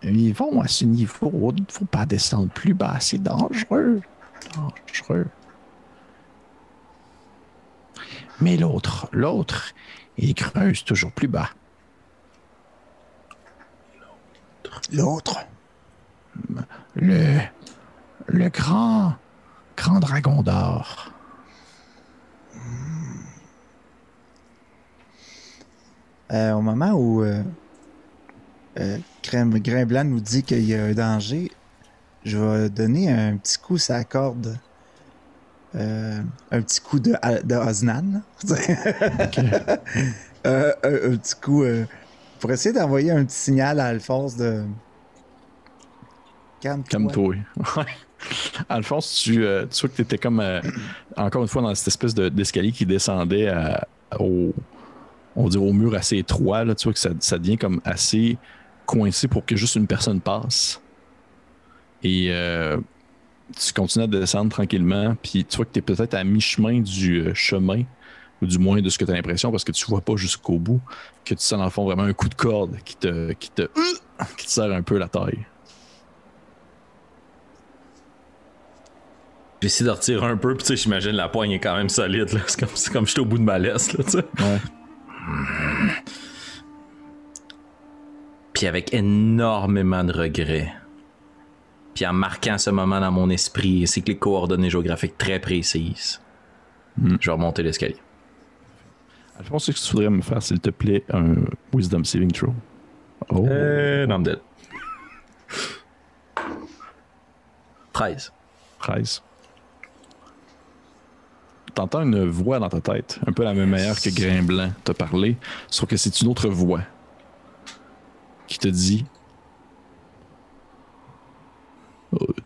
vivons à ce niveau. Il ne faut pas descendre plus bas. C'est dangereux. Dangereux. Mais l'autre, l'autre, il creuse toujours plus bas. L'autre? Le, le grand, grand dragon d'or. Euh, au moment où euh, euh, Crème- Grain Blanc nous dit qu'il y a un danger, je vais donner un petit coup sur la corde. Euh, un petit coup de, de Osnan. Euh, un, un petit coup euh, pour essayer d'envoyer un petit signal à Alphonse de. Calme-toi. Ouais. Alphonse, tu, tu vois que tu étais comme, encore une fois, dans cette espèce de- d'escalier qui descendait à- au, on au mur assez étroit. Là, tu vois que ça, ça devient comme assez coincé pour que juste une personne passe. Et tu continues à descendre tranquillement, puis tu vois que tu es peut-être à mi-chemin du euh, chemin, ou du moins de ce que tu as l'impression, parce que tu vois pas jusqu'au bout, que tu sens dans le fond vraiment un coup de corde qui te, qui te, qui te serre un peu la taille. J'essaie de retirer un peu, puis tu sais, j'imagine la poigne est quand même solide. là. C'est comme, c'est comme j'étais au bout de ma laisse, là, tu sais. Ouais. Puis avec énormément de regrets. Puis en marquant ce moment dans mon esprit, ainsi que les coordonnées géographiques très précises, Hmm. je vais remonter l'escalier. Alphonse, est-ce que tu voudrais me faire, s'il te plaît, un Wisdom Saving Throw? Oh. Euh, non, I'm dead. 13. 13. T'entends une voix dans ta tête, un peu la même manière que Grain Blanc t'a parlé, sauf que c'est une autre voix qui te dit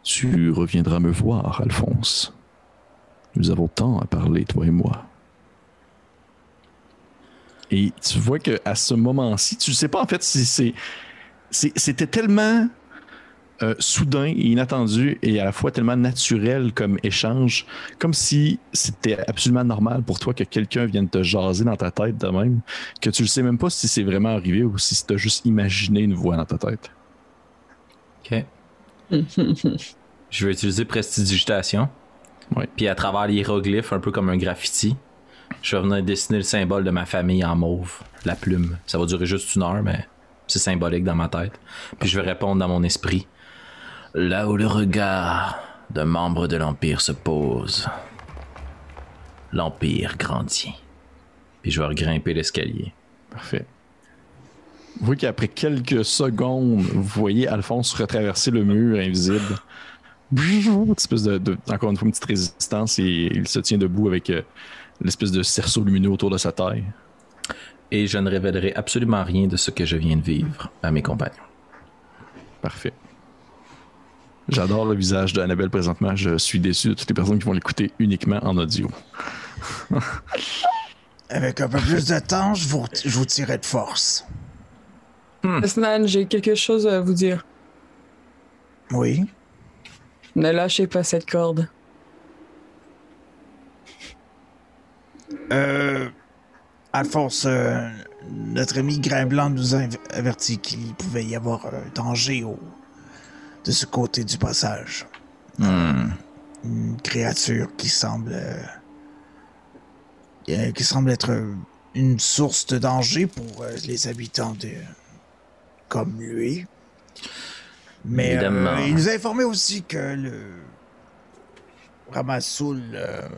Tu reviendras me voir, Alphonse. Nous avons tant à parler, toi et moi. Et tu vois que à ce moment-ci, tu sais pas en fait si C'était tellement euh, soudain et inattendu et à la fois tellement naturel comme échange, comme si c'était absolument normal pour toi que quelqu'un vienne te jaser dans ta tête de même, que tu ne sais même pas si c'est vraiment arrivé ou si tu as juste imaginé une voix dans ta tête. OK. je vais utiliser prestidigitation. Puis à travers l'hiéroglyphe, un peu comme un graffiti, je vais venir dessiner le symbole de ma famille en mauve, la plume. Ça va durer juste une heure, mais c'est symbolique dans ma tête. Puis je vais répondre dans mon esprit. Là où le regard d'un membre de l'Empire se pose, l'Empire grandit. Puis je vais regrimper l'escalier. Parfait. Vous voyez qu'après quelques secondes, vous voyez Alphonse retraverser le mur invisible. Une espèce de, de- encore une fois, une petite résistance et il se tient debout avec euh, l'espèce de cerceau lumineux autour de sa taille. Et je ne révélerai absolument rien de ce que je viens de vivre à mes compagnons. Parfait. J'adore le visage d'Annabelle présentement. Je suis déçu de toutes les personnes qui vont l'écouter uniquement en audio. Avec un peu plus de temps, je vous, je vous tirerai de force. Snan, j'ai quelque chose à vous dire. Oui. Ne lâchez pas cette corde. Euh, Alphonse, euh, notre ami Grain Blanc nous a averti qu'il pouvait y avoir un danger au, de ce côté du passage. Une créature qui semble. euh, qui semble être une source de danger pour euh, les habitants de. Comme lui. Mais euh, il nous a informé aussi que le. Ramassoul euh,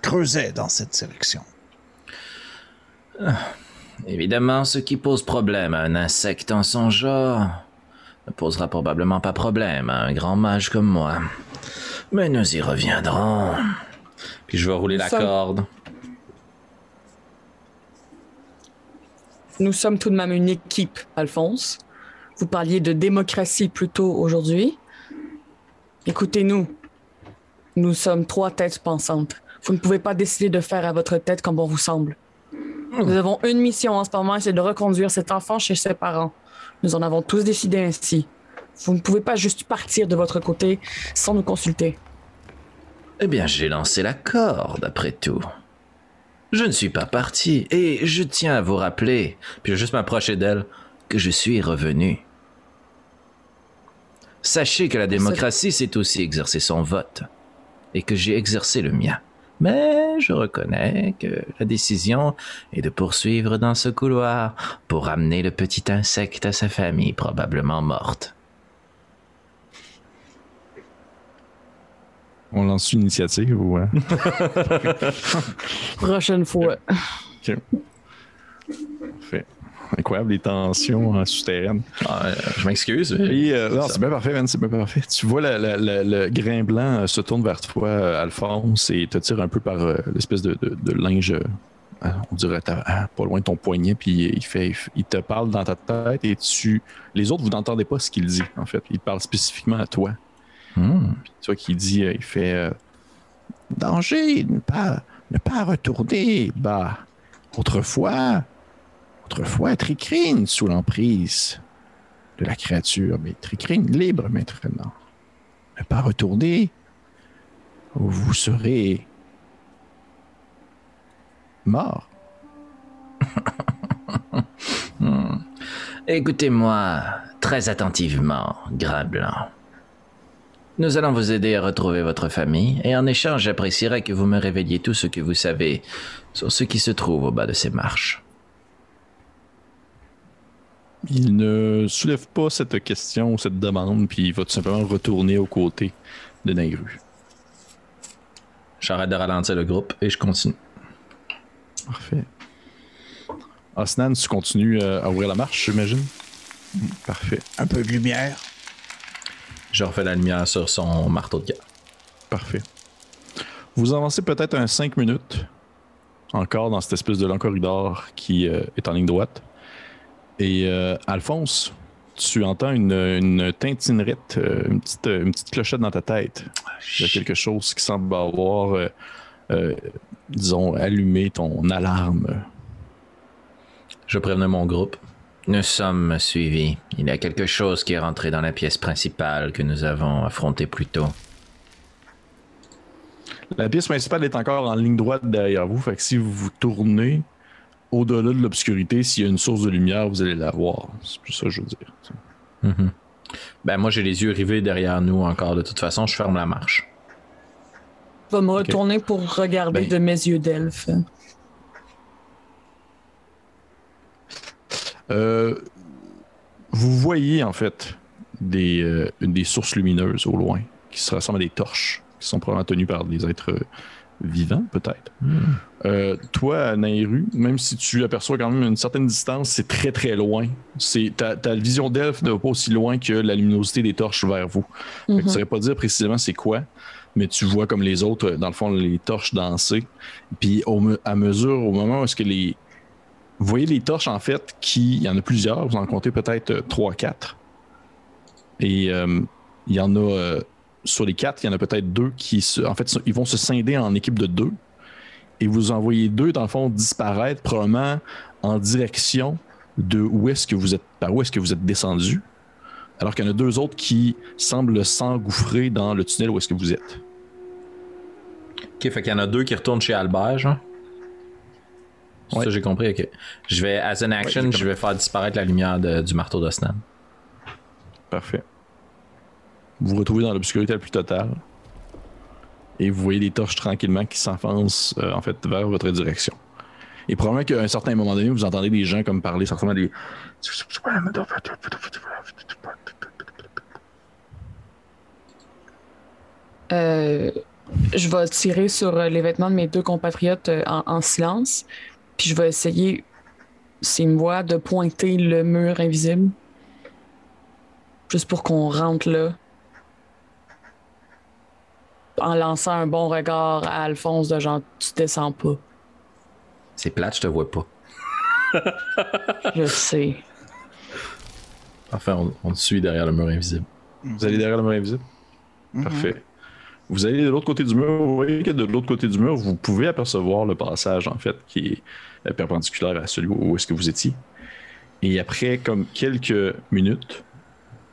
creusait dans cette direction. Évidemment, ce qui pose problème à un insecte en son genre ne posera probablement pas problème à un grand mage comme moi. Mais nous y reviendrons. Puis je vais rouler la corde. Nous sommes tout de même une équipe, Alphonse. Vous parliez de démocratie plus tôt aujourd'hui. Écoutez-nous. Nous sommes trois têtes pensantes. Vous ne pouvez pas décider de faire à votre tête comme bon vous semble. Nous avons une mission en ce moment, c'est de reconduire cet enfant chez ses parents. Nous en avons tous décidé ainsi. Vous ne pouvez pas juste partir de votre côté sans nous consulter. Eh bien, j'ai lancé la corde, après tout. Je ne suis pas parti, et je tiens à vous rappeler Puis je vais juste m'approcher d'elle. que je suis revenu. Sachez que la démocratie, c'est aussi exercer son vote, et que j'ai exercé le mien. Mais je reconnais que la décision est de poursuivre dans ce couloir pour ramener le petit insecte à sa famille probablement morte. On lance une initiative ou. hein? Prochaine fois. Parfait. Incroyable, les tensions euh, souterraines. Ah, euh, je m'excuse. mais- euh, non, c'est bien parfait, man, c'est bien parfait. Tu vois la- la- la- le grain blanc euh, se tourne vers toi, euh, Alphonse, et te tire un peu par euh, l'espèce de, de- de linge, euh, on dirait ta- pas loin de ton poignet, puis il, fait, il te parle dans ta tête, et tu. Les autres, vous n'entendez pas ce qu'il dit, en fait. Il parle spécifiquement à toi. Hmm. Tu vois qu'il dit, euh, il fait euh, danger, ne pas, ne pas retourner. Bah, autrefois, autrefois, Tricrine sous l'emprise de la créature, mais Tricrine libre maintenant. Ne pas retourner, ou vous serez mort. Écoutez-moi très attentivement, Grain Blanc. Nous allons vous aider à retrouver votre famille, et en échange, j'apprécierais que vous me révéliez tout ce que vous savez sur ce qui se trouve au bas de ces marches. Il ne soulève pas cette question ou cette demande, puis il va tout simplement retourner aux côtés de Nairu. J'arrête de ralentir le groupe et je continue. Parfait. Osnan, tu continues euh, à ouvrir la marche, j'imagine? Parfait. Un peu de lumière. Je refais la lumière sur son marteau de guerre. Parfait. Vous avancez peut-être un 5 minutes encore dans cette espèce de long corridor qui euh, est en ligne droite. Et euh, Alphonse, tu entends une, une tintinerette, euh, une, petite, une petite clochette dans ta tête. Il y a quelque chose qui semble avoir, disons, allumé ton alarme. Je prévenais mon groupe. Nous sommes suivis. Il y a quelque chose qui est rentré dans la pièce principale que nous avons affrontée plus tôt. La pièce principale est encore en ligne droite derrière vous, fait que si vous vous tournez au-delà de l'obscurité, s'il y a une source de lumière, vous allez la voir. C'est plus ça que je veux dire. Mhm. Ben moi j'ai les yeux rivés derrière nous encore. De toute façon, je ferme la marche. Je vais me retourner pour regarder Ben- de mes yeux d'elfe. Vous voyez en fait des, euh, des sources lumineuses au loin qui se ressemblent à des torches qui sont probablement tenues par des êtres vivant, peut-être. Euh, toi, Nairu, même si tu aperçois quand même une certaine distance, c'est très très loin. C'est ta, ta vision d'elfe ne va pas aussi loin que la luminosité des torches vers vous. Que Mhm. tu ne saurais pas dire précisément c'est quoi, mais tu vois comme les autres, dans le fond, les torches danser. Puis au à mesure, au moment où est-ce que les. Vous voyez les torches, en fait, qui. Il y en a plusieurs, vous en comptez peut-être 3-4. Et euh, il y en a. euh, sur les quatre, il y en a peut-être deux qui. En fait, ils vont se scinder en équipe de deux. Et vous en voyez deux, dans le fond, disparaître, probablement en direction de où est-ce que vous êtes. Par où est-ce que vous êtes descendu. Alors qu'il y en a deux autres qui semblent s'engouffrer dans le tunnel où est-ce que vous êtes. Ok, fait qu'il y en a deux qui retournent chez Albert, genre. Ouais. Ça, j'ai compris, ok. Je vais, as an action, Ouais, je vais faire disparaître la lumière de- du marteau d'Osnan. Parfait. Vous vous retrouvez dans l'obscurité la plus totale. Et vous voyez des torches tranquillement qui s'enfoncent euh, en fait vers votre direction. Et probablement qu'à un certain moment donné, vous entendez des gens comme parler, certainement des. Euh, je vais tirer sur euh, les vêtements de mes deux compatriotes en, en silence. Puis je vais essayer, s'ils me voient, de pointer le mur invisible. Juste pour qu'on rentre là. En lançant un bon regard à Alphonse de genre, tu descends pas. C'est plate, je te vois pas. Je sais. Enfin, on, on te suit derrière le mur invisible. Vous allez derrière le mur invisible? Parfait. Vous allez de l'autre côté du mur. Vous voyez que de l'autre côté du mur, vous pouvez apercevoir le passage, en fait, qui est perpendiculaire à celui où est-ce que vous étiez. Et après, comme quelques minutes,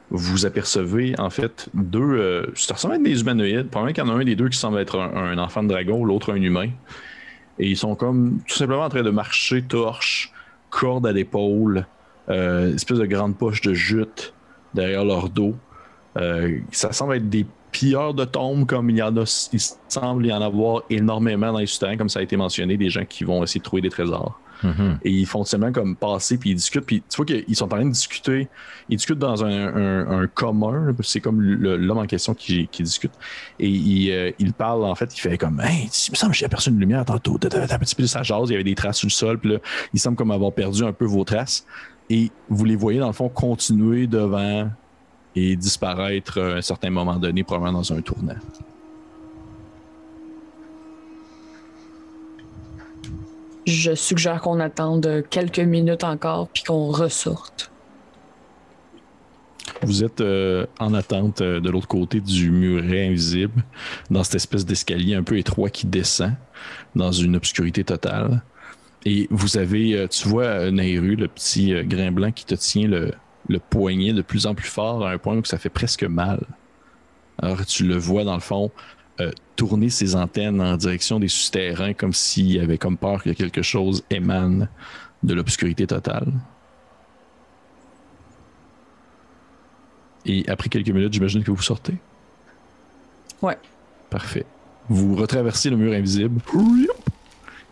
vous apercevez, en fait, deux. euh, ça ressemble à être des humanoïdes. Probablement qu'il y en a un des deux qui semble être un, un enfant de dragon, l'autre un humain. Et ils sont comme tout simplement en train de marcher torche, corde à l'épaule, euh, espèce de grande poche de jute derrière leur dos. Euh, ça semble être des pilleurs de tombes, comme il y en a, il semble y en avoir énormément dans les souterrains, comme ça a été mentionné, des gens qui vont essayer de trouver des trésors. Mhm. Et ils font seulement comme passer, puis ils discutent, puis tu vois qu'ils sont en train de discuter. Ils discutent dans un, un- un commun, c'est comme l'homme en question qui, qui discute. Et il, euh, il parle, en fait, il fait comme Hey, il me semble que j'ai aperçu une lumière tantôt. Un petit peu de sa jase, il y avait des traces sur le sol, puis là, il semble comme avoir perdu un peu vos traces. Et vous les voyez, dans le fond, continuer devant et disparaître à un certain moment donné, probablement dans un tournant. Je suggère qu'on attende quelques minutes encore puis qu'on ressorte. Vous êtes euh, en attente euh, de l'autre côté du muret invisible, dans cette espèce d'escalier un peu étroit qui descend dans une obscurité totale. Et vous avez, euh, tu vois, Nairu, le petit grain blanc qui te tient le, le poignet de plus en plus fort à un point où ça fait presque mal. Alors tu le vois dans le fond euh, tourner ses antennes en direction des souterrains comme s'il avait comme peur que quelque chose émane de l'obscurité totale. Et après quelques minutes, j'imagine que vous sortez. Ouais. Parfait. Vous retraversez le mur invisible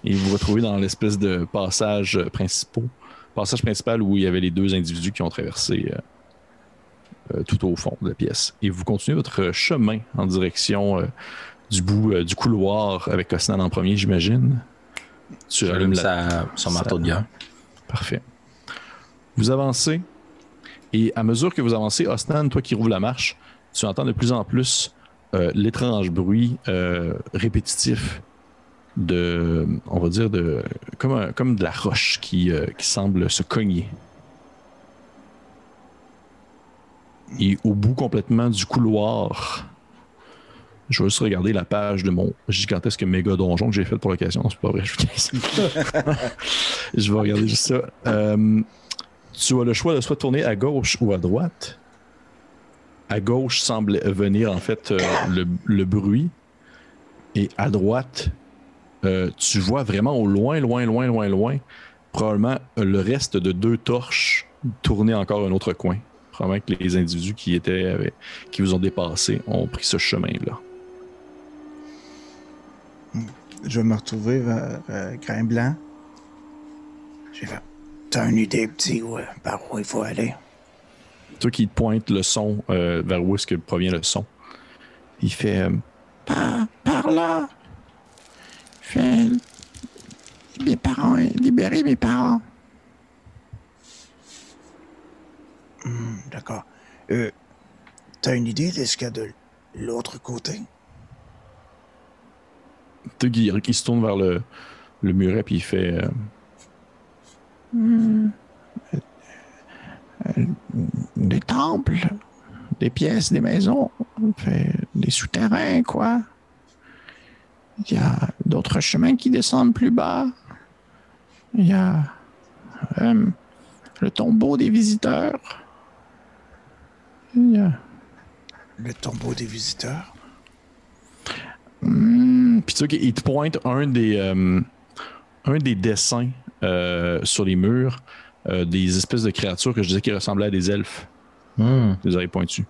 et vous vous retrouvez dans l'espèce de passage principal, passage principal où il y avait les deux individus qui ont traversé euh, euh, tout au fond de la pièce. Et vous continuez votre chemin en direction euh, du bout euh, du couloir avec Osnan en premier, j'imagine. Tu allumes la- son ça- marteau de guerre. Parfait. Vous avancez et à mesure que vous avancez, Osnan, toi qui rouvres la marche, tu entends de plus en plus l'étrange bruit répétitif de, on va dire, de, comme, un- comme de la roche qui, euh, qui semble se cogner. Et au bout complètement du couloir, je vais juste regarder la page de mon gigantesque méga donjon que j'ai fait pour l'occasion. C'est pas vrai, je je vais regarder juste ça. Euh, tu as le choix de soit tourner à gauche ou à droite. À gauche semble venir en fait euh, le, le bruit. Et à droite, euh, tu vois vraiment au loin, loin, loin, loin, loin, probablement euh, le reste de deux torches tourner encore un autre coin. Probablement que les individus qui étaient avec- qui vous ont dépassé ont pris ce chemin-là. Je vais me retrouver vers euh, Grain Blanc. J'ai fait. T'as une idée, petit, euh, par où il faut aller? Toi qui te pointe le son euh, vers où est-ce que provient le son. Il fait euh, par, par là. Fais mes parents, libérer mes parents. Hmm, D'accord. Euh, T'as une idée de ce qu'il y a de l'autre côté? Tug, il, il se tourne vers le, le muret puis il fait. euh, Des temples, des pièces, des maisons, fait, des souterrains, quoi. Il y a d'autres chemins qui descendent plus bas. Il y a euh, le tombeau des visiteurs. Il y a... Le tombeau des visiteurs? Puis tu sais qu'il te pointe un des, euh, un des dessins euh, sur les murs, euh, des espèces de créatures que je disais qui ressemblaient à des elfes. Hmm. Des oreilles pointues.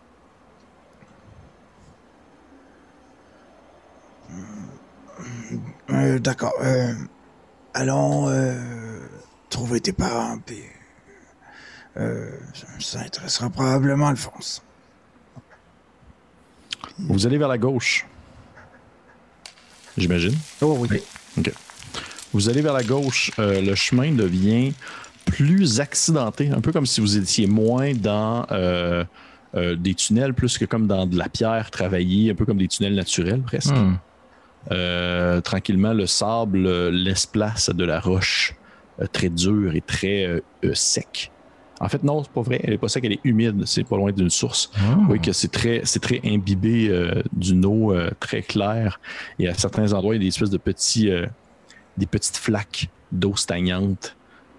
Euh, D'accord. Euh, allons euh, trouver tes parents, puis euh, ça intéressera probablement Alphonse. Vous allez vers la gauche. J'imagine. Oh oui. OK. Vous allez vers la gauche, euh, le chemin devient plus accidenté, un peu comme si vous étiez moins dans euh, euh, des tunnels, plus que comme dans de la pierre travaillée, un peu comme des tunnels naturels presque. Hmm. Euh, tranquillement, le sable euh, laisse place à de la roche euh, très dure et très sec. En fait, non, c'est pas vrai. Elle est pas sec, elle est humide. C'est pas loin d'une source. Vous voyez que c'est très, c'est très imbibé euh, d'une eau euh, très claire. Et à certains endroits, il y a des espèces de petits, euh, des petites flaques d'eau stagnante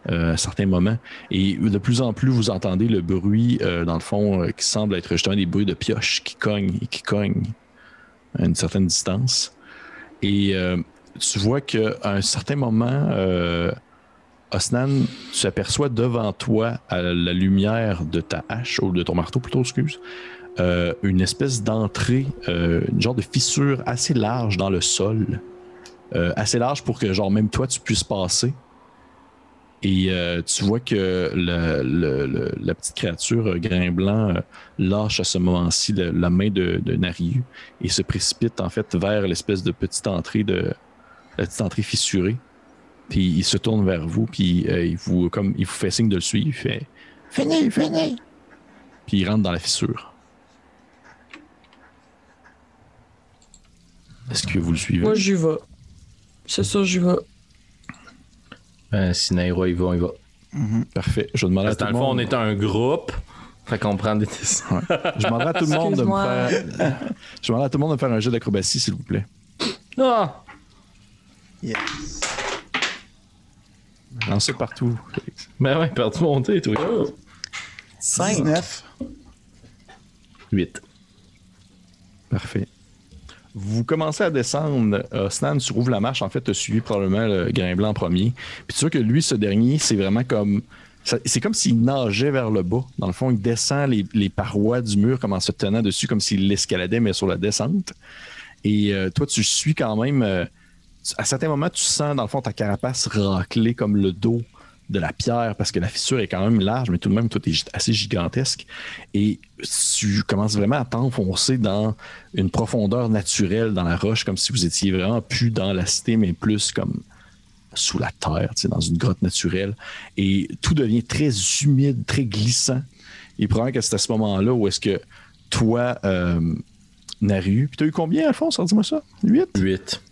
à certains moments. Et de plus en plus, vous entendez le bruit, dans le fond, qui semble être justement des bruits de pioches qui cognent et qui cognent à une certaine distance. Et euh, tu vois qu'à un certain moment, euh, Osnan, tu aperçois devant toi, à la lumière de ta hache, ou de ton marteau plutôt, excuse, euh, une espèce d'entrée, une genre de fissure assez large dans le sol. Assez large pour que, genre, même toi, tu puisses passer. Et euh, tu vois que la petite créature euh, grain blanc euh, lâche à ce moment-ci la main de, Nariu et se précipite en fait vers l'espèce de petite entrée de la petite entrée fissurée. Puis il se tourne vers vous, puis il vous comme il vous fait signe de le suivre. Il fait, Venez, venez. puis il rentre dans la fissure. Est-ce que vous le suivez? Moi, j'y vais. C'est ça, j'y vais. Ben, si Nairo y va, y va. Parfait. Je vais demander à Parce que tout dans le le fond, on monde. est un groupe. Fait qu'on prend des décisions. Je demanderai à tout le monde de me faire. Je demanderai à tout le monde de me faire un jeu d'acrobatie, s'il vous plaît. Ah! Yes. Lancez partout. Félix. Ben ouais, perdu monter, toi. 5. 19. 8. Parfait. Vous commencez à descendre. Euh, Stan, tu rouvres la marche. En fait, tu as suivi probablement le grain blanc premier. Puis tu vois que lui, ce dernier, c'est vraiment comme. C'est comme s'il nageait vers le bas. Dans le fond, il descend les, parois du mur comme en se tenant dessus, comme s'il l'escaladait, mais sur la descente. Et euh, toi, tu suis quand même. euh, à certains moments, tu sens, dans le fond, ta carapace racler comme le dos de la pierre parce que la fissure est quand même large, mais tout de même, toi, t'es gi- assez gigantesque. Et tu commences vraiment à t'enfoncer dans une profondeur naturelle dans la roche, comme si vous étiez vraiment plus dans la cité, mais plus comme sous la terre, dans une grotte naturelle. Et tout devient très humide, très glissant. Et probablement que c'est à ce moment-là où est-ce que toi, euh, Naru, puis t'as eu combien, Alphonse? Dis-moi ça? 8? 8.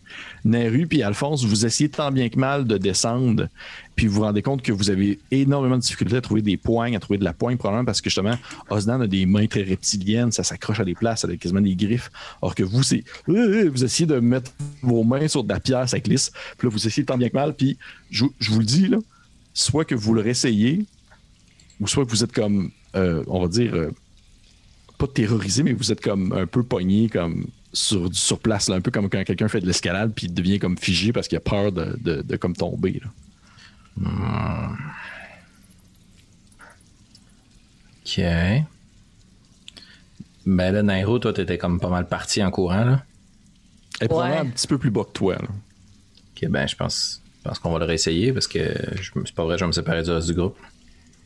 Naru puis Alphonse, vous essayez tant bien que mal de descendre, puis vous vous rendez compte que vous avez énormément de difficultés à trouver des poignes, à trouver de la poigne, probablement parce que justement, Osnan a des mains très reptiliennes, ça s'accroche à des places, ça a quasiment des griffes, alors que vous, c'est... Vous essayez de mettre vos mains sur de la pierre, ça glisse, puis là, vous essayez tant bien que mal, puis je, vous le dis, soit que vous le réessayez, ou soit que vous êtes comme, euh, on va dire, euh, pas terrorisé, mais vous êtes comme un peu pogné, comme sur, sur place, là, un peu comme quand quelqu'un fait de l'escalade puis il devient comme figé parce qu'il a peur de, de- de comme tomber. là. OK. Ben là, Nairo, toi, t'étais comme pas mal parti en courant, là. Elle est probablement Ouais. un petit peu plus bas que toi. là. OK, ben je pense, je pense qu'on va le réessayer parce que je- c'est pas vrai, je vais me séparer du reste du groupe.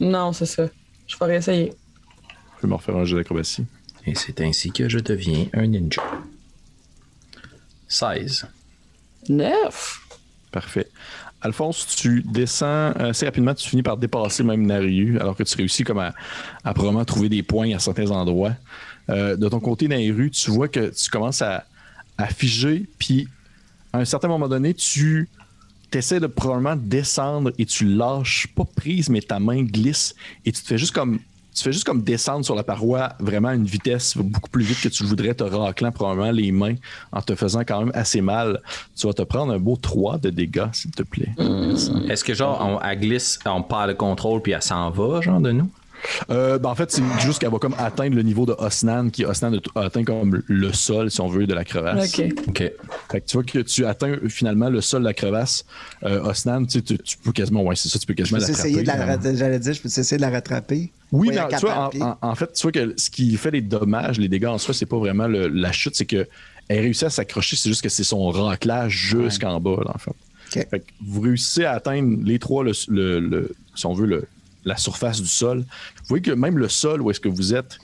Non, c'est ça. Je vais réessayer. Je vais me refaire un jeu d'acrobatie. Et c'est ainsi que je deviens un ninja. 16. 9. Parfait. Alphonse, tu descends assez rapidement, tu finis par dépasser même Nariu, alors que tu réussis comme à, à probablement trouver des points à certains endroits. Euh, de ton côté, Nariu, tu vois que tu commences à, à figer, puis à un certain moment donné, tu essaies de probablement descendre et tu lâches, pas prise, mais ta main glisse et tu te fais juste comme tu fais juste comme descendre sur la paroi vraiment à une vitesse beaucoup plus vite que tu voudrais, te raclant probablement les mains en te faisant quand même assez mal. Tu vas te prendre un beau 3 de dégâts, s'il te plaît. Est-ce que genre, on, glisse, on perd le contrôle puis elle s'en va, genre, de nous? Euh, ben en fait, c'est juste qu'elle va comme atteindre le niveau de Osnan, qui Osnan a atteint comme le sol, si on veut, de la crevasse. Ok. OK. Fait que tu vois que tu atteins finalement le sol de la crevasse. Euh, Osnan, tu, sais, tu, tu peux quasiment, ouais, c'est ça, tu peux Je quasiment peux essayer de la l'attraper. ra- J'allais dire, je peux essayer de la rattraper. Oui, mais tu vois, en, capable, en- en fait, tu vois que ce qui fait les dommages, les dégâts en soi, c'est pas vraiment le- la chute, c'est que elle réussit à s'accrocher, c'est juste que c'est son raclage jusqu'en bas, là, en fait. Ok. Fait que vous réussissez à atteindre les trois, le, le- le- si on veut, le- la surface du sol. Vous voyez que même le sol où est-ce que vous êtes,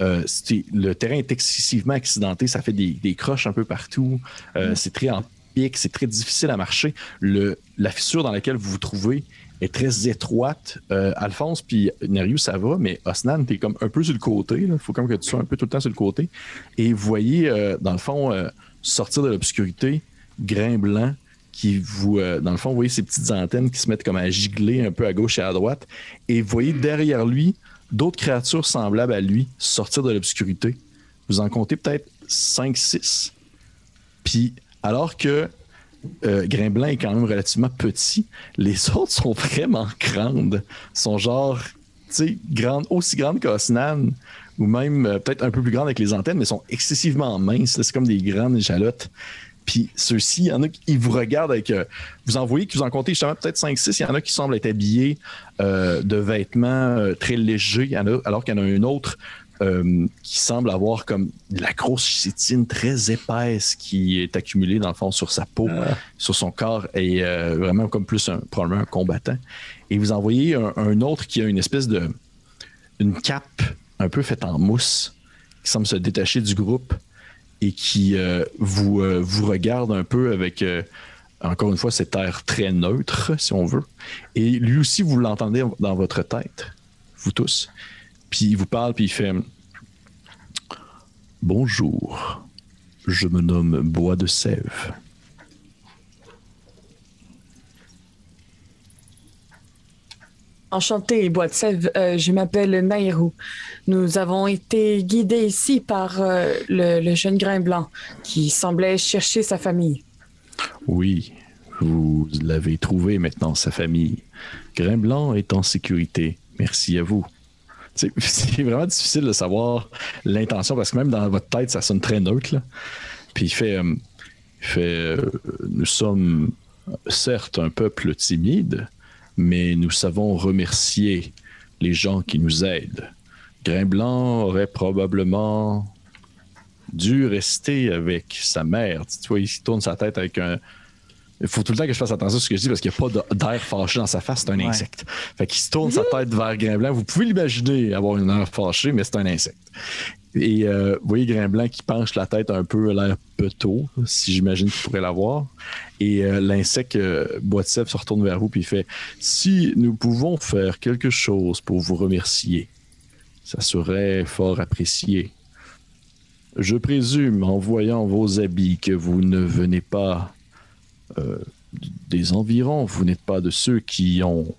euh, le terrain est excessivement accidenté, ça fait des, des croches un peu partout, Euh, c'est très en pic, c'est très difficile à marcher. Le, la fissure dans laquelle vous vous trouvez est très étroite. Euh, Alphonse puis Neriou, ça va, mais Osnan, t'es comme un peu sur le côté. Il faut comme que tu sois un peu tout le temps sur le côté. Et vous voyez, dans le fond, sortir de l'obscurité, grain blanc qui vous, euh, dans le fond, vous voyez ces petites antennes qui se mettent comme à gigler un peu à gauche et à droite. Et vous voyez derrière lui d'autres créatures semblables à lui sortir de l'obscurité. Vous en comptez peut-être 5-6. Puis, alors que euh, est quand même relativement petit, les autres sont vraiment grandes. sont genre, tu sais, grandes, aussi grandes qu'Osnan, ou même euh, peut-être un peu plus grandes avec les antennes, mais sont excessivement minces. C'est comme des grandes échalotes. Puis ceux-ci, il y en a qui vous regardent avec. euh, vous en voyez que vous en comptez justement peut-être 5-6. Il y en a qui semblent être habillés euh, de vêtements euh, très légers, Il y en a- alors qu'il y en a un autre euh, qui semble avoir comme de la grosse chétine très épaisse qui est accumulée dans le fond sur sa peau, sur son corps, et euh, vraiment comme plus un, probablement un combattant. Et vous en voyez un, un autre qui a une espèce de. une cape un peu faite en mousse qui semble se détacher du groupe et qui euh, vous, euh, vous regarde un peu avec, euh, encore une fois, cet air très neutre, si on veut. Et lui aussi, vous l'entendez dans votre tête, vous tous. Puis il vous parle, puis il fait Bonjour, je me nomme Bois de Sève. Enchanté, Sèvres. Euh, je m'appelle Nairou. Nous avons été guidés ici par euh, le, jeune grain blanc qui semblait chercher sa famille. Oui, vous l'avez trouvé maintenant, sa famille. Grain Blanc est en sécurité. Merci à vous. C'est vraiment difficile de savoir l'intention parce que même dans votre tête, ça sonne très neutre. Puis il fait, euh, il fait euh, Nous sommes certes un peuple timide, mais nous savons remercier les gens qui nous aident. Grain Blanc aurait probablement dû rester avec sa mère. Tu vois, il tourne sa tête avec un. Il faut tout le temps que je fasse attention à ce que je dis parce qu'il n'y a pas d'air fâché dans sa face, c'est un Ouais. insecte. Fait qu'il se tourne sa tête vers Grain Blanc. Vous pouvez l'imaginer avoir une air fâché, mais c'est un insecte. Et euh, vous voyez Grain Blanc qui penche la tête un peu, l'air peto, si j'imagine qu'il pourrait l'avoir. Et euh, l'insecte euh, sèvres se retourne vers vous puis fait Si nous pouvons faire quelque chose pour vous remercier, ça serait fort apprécié. Je présume, en voyant vos habits, que vous ne venez pas euh, des environs, vous n'êtes pas de ceux qui ont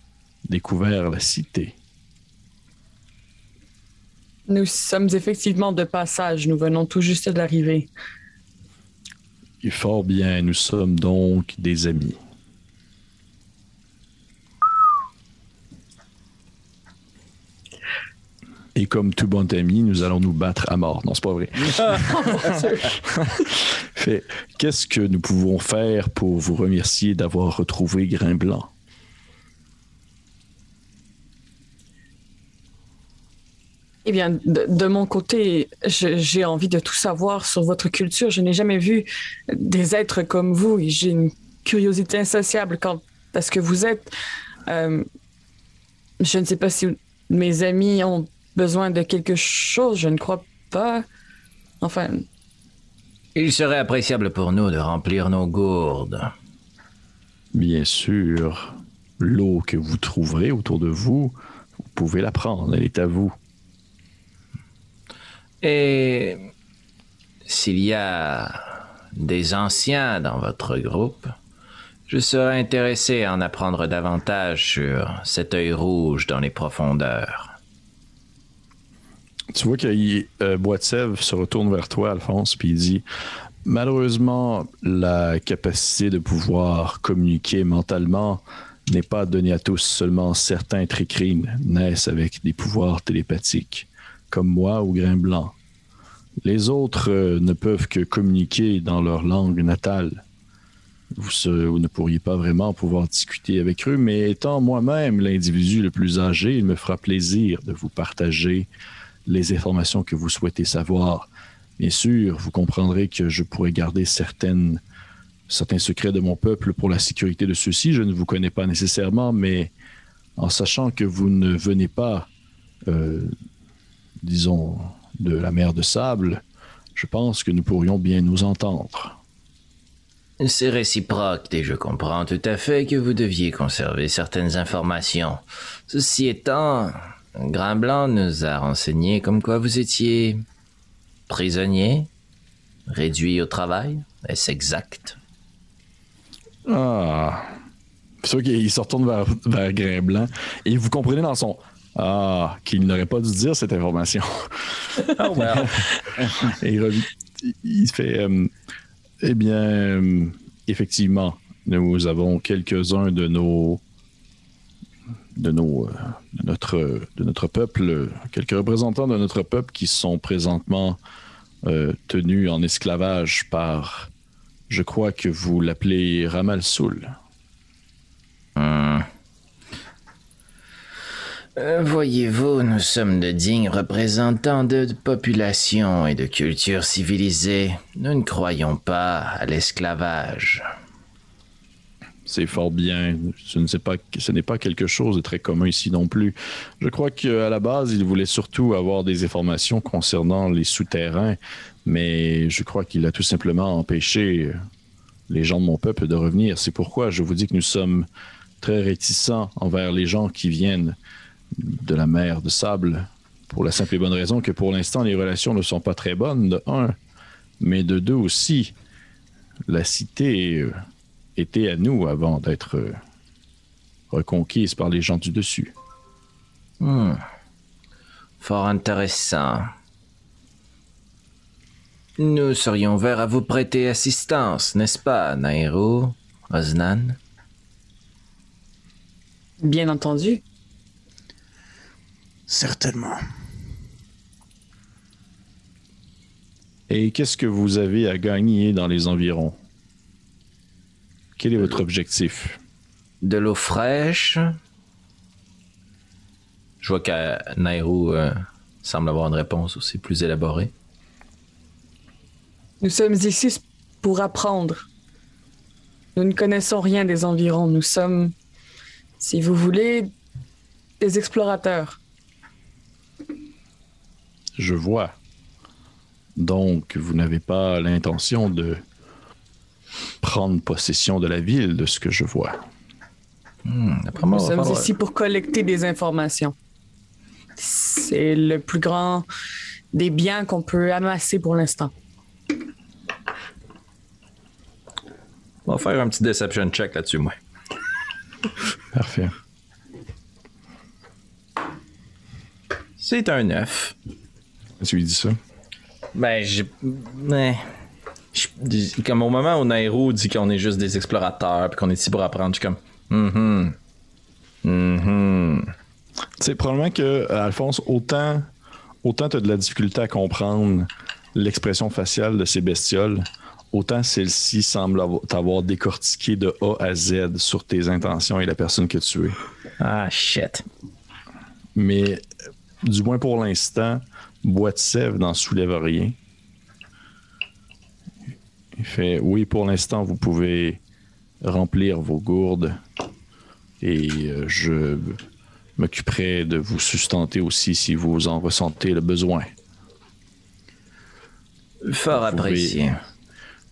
découvert la cité. Nous sommes effectivement de passage. Nous venons tout juste d'arriver. Et fort bien, nous sommes donc des amis. Et comme tout bon ami, nous allons nous battre à mort. Non, c'est pas vrai. Fait, qu'est-ce que nous pouvons faire pour vous remercier d'avoir retrouvé Grain Blanc? Eh bien, de, de mon côté, j'ai envie de tout savoir sur votre culture. Je n'ai jamais vu des êtres comme vous et j'ai une curiosité insatiable quant à ce que vous êtes. Euh, je ne sais pas si mes amis ont besoin de quelque chose. Je ne crois pas. Enfin, Il serait appréciable pour nous de remplir nos gourdes. Bien sûr, l'eau que vous trouverez autour de vous, vous pouvez la prendre, elle est à vous. Et s'il y a des anciens dans votre groupe, je serais intéressé à en apprendre davantage sur cet œil rouge dans les profondeurs. Tu vois que euh, Boitsev se retourne vers toi, Alphonse, puis il dit Malheureusement, la capacité de pouvoir communiquer mentalement n'est pas donnée à tous. Seulement certains tricrines naissent avec des pouvoirs télépathiques, comme moi ou Grain Blanc. Les autres euh, ne peuvent que communiquer dans leur langue natale. Vous, vous, ne pourriez pas vraiment pouvoir discuter avec eux, mais étant moi-même l'individu le plus âgé, il me fera plaisir de vous partager les informations que vous souhaitez savoir. Bien sûr, vous comprendrez que je pourrais garder certaines, certains secrets de mon peuple pour la sécurité de ceux-ci. Je ne vous connais pas nécessairement, mais en sachant que vous ne venez pas, euh, disons, de la mer de sable, je pense que nous pourrions bien nous entendre. C'est réciproque et je comprends tout à fait que vous deviez conserver certaines informations. Ceci étant, Grain Blanc nous a renseigné comme quoi vous étiez prisonnier, réduit au travail. Est-ce exact? Ah. C'est sûr qu'il se retourne vers, vers Grain Blanc et vous comprenez dans son Ah, qu'il n'aurait pas dû dire cette information. oh well. et il, il fait euh, Eh bien, euh, effectivement, nous avons quelques-uns de nos de, nos, euh, de, notre, de notre peuple, quelques représentants de notre peuple qui sont présentement euh, tenus en esclavage par, je crois que vous l'appelez Ramal Soul. Hum. Euh, Voyez-vous, nous sommes de dignes représentants de populations et de cultures civilisées. Nous ne croyons pas à l'esclavage c'est fort bien. Ce n'est pas, ce n'est pas quelque chose de très commun ici non plus. Je crois qu'à la base, il voulait surtout avoir des informations concernant les souterrains, mais je crois qu'il a tout simplement empêché les gens de mon peuple de revenir. C'est pourquoi je vous dis que nous sommes très réticents envers les gens qui viennent de la mer de sable, pour la simple et bonne raison que pour l'instant, les relations ne sont pas très bonnes, de un, mais de deux aussi. La cité était à nous avant d'être euh, reconquise par les gens du dessus. Hmm. Fort intéressant. Nous serions ouverts à vous prêter assistance, n'est-ce pas, Nairo, Osnan Bien entendu. Certainement. Et qu'est-ce que vous avez à gagner dans les environs? Quel est votre objectif? De l'eau fraîche. Je vois Nairo euh, semble avoir une réponse aussi plus élaborée. Nous sommes ici pour apprendre. Nous ne connaissons rien des environs. Nous sommes, si vous voulez, des explorateurs. Je vois. Donc, vous n'avez pas l'intention de prendre possession de la ville, de ce que je vois. Hmm, Nous sommes ici pour collecter des informations. C'est le plus grand des biens qu'on peut amasser pour l'instant. On va faire un petit deception check là-dessus, moi. Parfait. C'est un 9. Tu lui dis ça? Ben, j'ai. comme au moment où Nairo dit qu'on est juste des explorateurs puis qu'on est ici pour apprendre, je suis comme mm -hmm. Tu sais, probablement que, Alphonse, autant, autant tu as de la difficulté à comprendre l'expression faciale de ces bestioles, autant celle-ci semble t'avoir décortiqué de A à Z sur tes intentions et la personne que tu es. Ah, shit. Mais, du moins pour l'instant, Boîte Sève n'en soulève rien. Il fait Oui, pour l'instant, vous pouvez remplir vos gourdes et euh, je m'occuperai de vous sustenter aussi si vous en ressentez le besoin. Fort apprécié.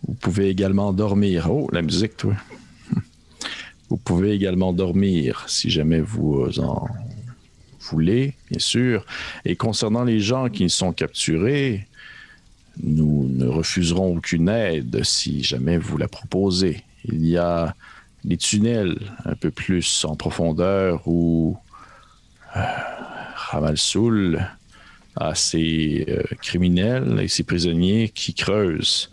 Vous pouvez également dormir. Oh, la musique, toi. Vous pouvez également dormir si jamais vous en bien sûr. Et concernant les gens qui sont capturés, nous ne refuserons aucune aide si jamais vous la proposez. Il y a des tunnels un peu plus en profondeur où euh, Ramalsoul a ses euh, criminels et ses prisonniers qui creusent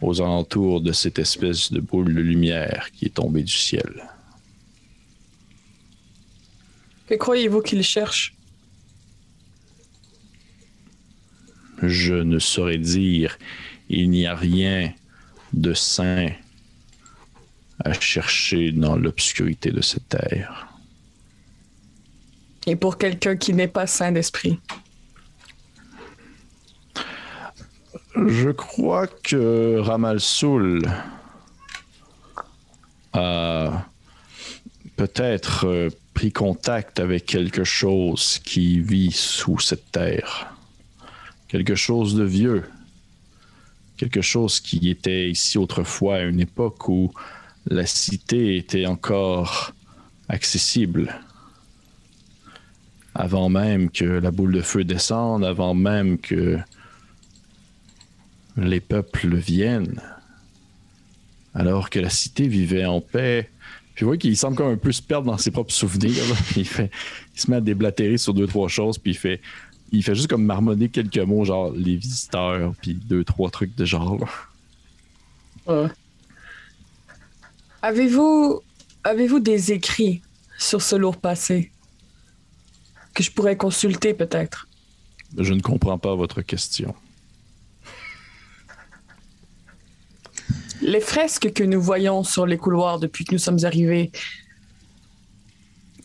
aux alentours de cette espèce de boule de lumière qui est tombée du ciel. Que croyez-vous qu'il cherche? Je ne saurais dire. Il n'y a rien de sain à chercher dans l'obscurité de cette terre. Et pour quelqu'un qui n'est pas sain d'esprit? Je crois que Ramal Soul a peut-être euh, contact avec quelque chose qui vit sous cette terre. Quelque chose de vieux. Quelque chose qui était ici autrefois à une époque où la cité était encore accessible. Avant même que la boule de feu descende, avant même que les peuples viennent, alors que la cité vivait en paix. Puis vous voyez qu'il semble comme un peu se perdre dans ses propres souvenirs. Il, fait, il se met à déblatérer sur deux, trois choses, puis il fait, il fait juste comme marmonner quelques mots, genre les visiteurs, puis deux, trois trucs de genre. Avez-vous avez-vous des écrits sur ce lourd passé que je pourrais consulter peut-être? Je ne comprends pas votre question. Les fresques que nous voyons sur les couloirs depuis que nous sommes arrivés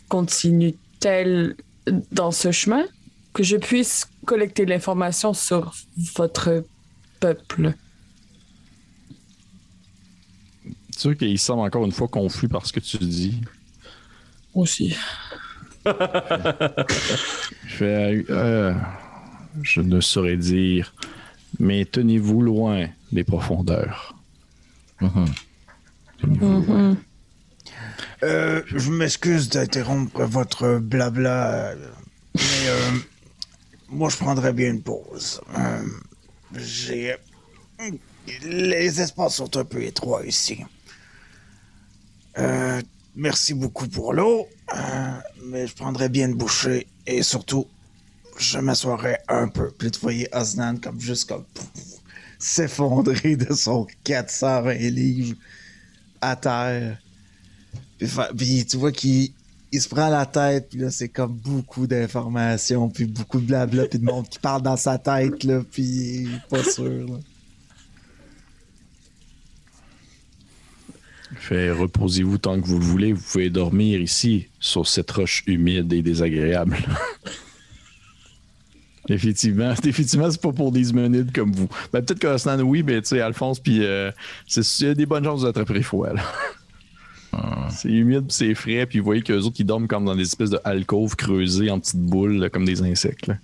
continuent-elles dans ce chemin? Que je puisse collecter l'information sur votre peuple C'est sûr qu'il semble encore une fois confus par ce que tu dis. Aussi. Je euh, je ne saurais dire, mais tenez-vous loin des profondeurs. Euh, je m'excuse d'interrompre votre blabla, mais euh, moi je prendrais bien une pause. Euh. Les espaces sont un peu étroits ici. Merci beaucoup pour l'eau, mais je prendrais bien une bouchée et surtout, je m'assoirais un peu. Puis tu voyais Osnan comme juste comme s'effondrer de son 420 livres à terre. Puis, puis tu vois qu'il il se prend la tête, puis là, c'est comme beaucoup d'informations, puis beaucoup de blabla, puis de monde qui parle dans sa tête, là, puis pas sûr. là. Fait reposez-vous tant que vous le voulez. Vous pouvez dormir ici, sur cette roche humide et désagréable. effectivement, effectivement, c'est pas pour des humanoïdes comme vous. Ben, peut-être que Osnan, oui, mais tu sais, Alphonse, puis euh, c'est il y a des bonnes chances de attraper froid, là. C'est humide, puis c'est frais, puis vous voyez qu'eux autres, ils dorment comme dans des espèces de alcôves creusées en petites boules, là, comme des insectes. Là.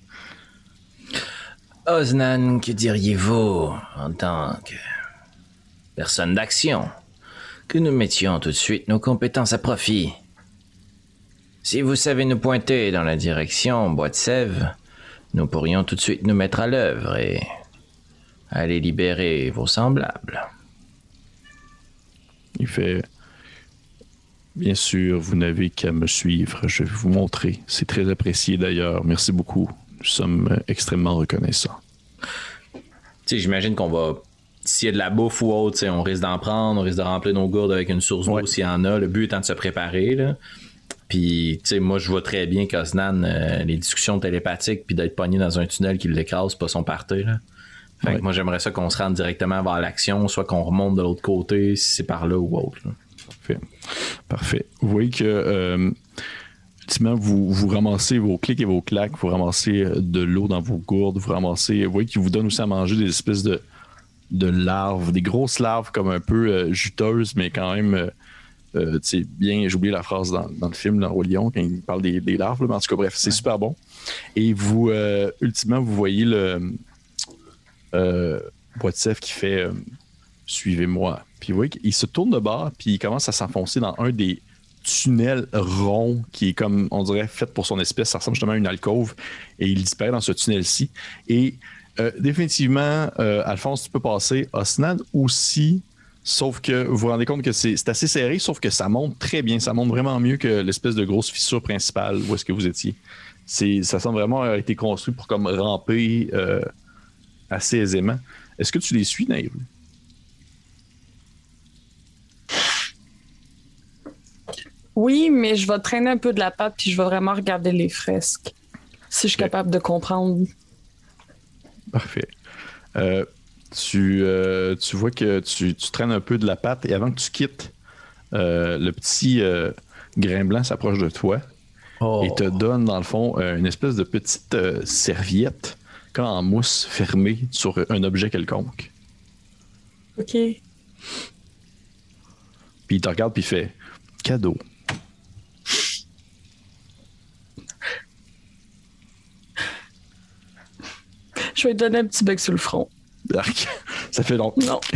Osnan, que diriez-vous en tant que personne d'action? Que nous mettions tout de suite nos compétences à profit? Si vous savez nous pointer dans la direction Bois de Sèvres, nous pourrions tout de suite nous mettre à l'œuvre et aller libérer vos semblables. Il fait Bien sûr, vous n'avez qu'à me suivre. Je vais vous montrer. C'est très apprécié d'ailleurs. Merci beaucoup. Nous sommes extrêmement reconnaissants. Tu sais, j'imagine qu'on va. S'il y a de la bouffe ou autre, on risque d'en prendre, on risque de remplir nos gourdes avec une source d'eau Ouais. s'il y en a. Le but étant de se préparer. Là. Puis, tu sais, moi, je vois très bien qu'Osnan, euh, les discussions télépathiques, puis d'être pogné dans un tunnel qui l'écrase, pas son party. Là. Fait que moi, j'aimerais ça qu'on se rende directement vers l'action, soit qu'on remonte de l'autre côté, si c'est par là ou autre. là. Parfait. Parfait. Vous voyez que euh, ultimement, vous, vous ramassez vos clics et vos claques, vous ramassez euh, de l'eau dans vos gourdes, vous ramassez. Vous voyez qu'il vous donne aussi à manger des espèces de, de larves, des grosses larves comme un peu euh, juteuses, mais quand même. euh, euh, bien, j'ai oublié la phrase dans, dans le film, dans Roi Lion, quand il parle des, des larves, là, mais en tout cas, bref, c'est super bon. Et vous, euh, ultimement, vous voyez le euh, Boitsev qui fait euh, Suivez-moi. Puis vous voyez qu'il se tourne de bord, puis il commence à s'enfoncer dans un des tunnel rond qui est comme, on dirait, fait pour son espèce. Ça ressemble justement à une alcôve et il disparaît dans ce tunnel-ci. Et euh, définitivement, Alphonse, tu peux passer. Osnad aussi, sauf que vous vous rendez compte que c'est assez serré, sauf que ça monte très bien. Ça monte vraiment mieux que l'espèce de grosse fissure principale où est-ce que vous étiez. Ça semble vraiment avoir été construit pour comme ramper euh, assez aisément. Est-ce que tu les suis, Naïve? Oui, mais je vais traîner un peu de la patte puis je vais vraiment regarder les fresques. Si je suis capable de comprendre. Parfait. Euh, tu, euh, tu, vois que tu, traînes un peu de la patte et avant que tu quittes, euh, le petit grain blanc s'approche de toi et te oh. donne, dans le fond, une espèce de petite serviette comme en mousse fermée sur un objet quelconque. OK. Puis il te regarde puis il fait cadeau. Je vais te donner un petit bec sur le front. Ça fait long. Non.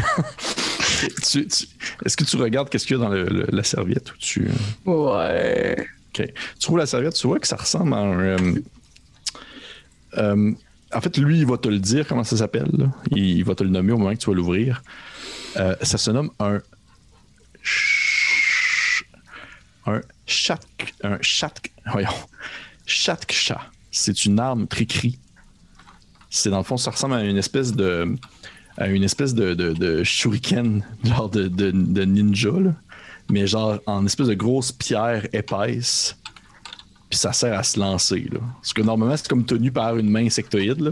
Est-ce que tu regardes qu'est-ce qu'il y a dans la serviette ou tu. Ouais. Ok. Tu trouves la serviette, tu vois que ça ressemble à un. Euh, euh, en fait, lui, il va te le dire comment ça s'appelle. Il, va te le nommer au moment que tu vas l'ouvrir. Euh, ça se nomme un. Un chat. Un chat. Voyons. Chatkcha. C'est une arme tricri c'est dans le fond, ça ressemble à une espèce de à une espèce de, de, shuriken, genre de, de ninja, mais genre en espèce de grosse pierre épaisse. Puis ça sert à se lancer. Là. Parce que normalement, c'est comme tenu par une main insectoïde, là.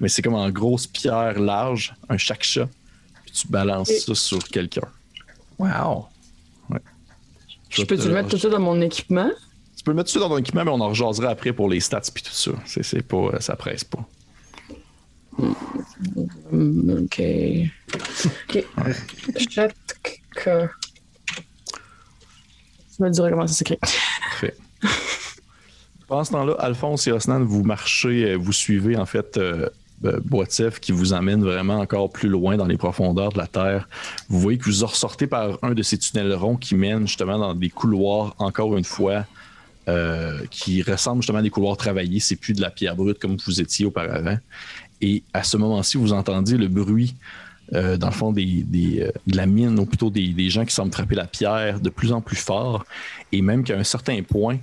mais c'est comme en grosse pierre large, un chaque-chat. Puis tu balances ça sur quelqu'un. Wow! Ouais. Je, peux te le mettre tout ça dans mon équipement? Tu peux le mettre tout ça dans ton équipement, mais on en rejaserait après pour les stats puis tout ça. C'est, pas, ça presse pas. Ok. Ok. Chatka. Tu me diras comment ça s'écrit. Parfait. Pendant ce temps-là, Alphonse et Osnan, vous marchez, euh, vous suivez en fait euh, euh qui vous amène vraiment encore plus loin dans les profondeurs de la Terre. Vous voyez que vous ressortez par un de ces tunnels ronds qui mènent justement dans des couloirs, encore une fois, euh, qui ressemblent justement à des couloirs travaillés. C'est plus de la pierre brute comme vous étiez auparavant. Et à ce moment-ci, vous entendiez le bruit, euh, dans le fond, euh, de la mine, ou plutôt des, gens qui semblent frapper la pierre de plus en plus fort. Et même qu'à un certain point,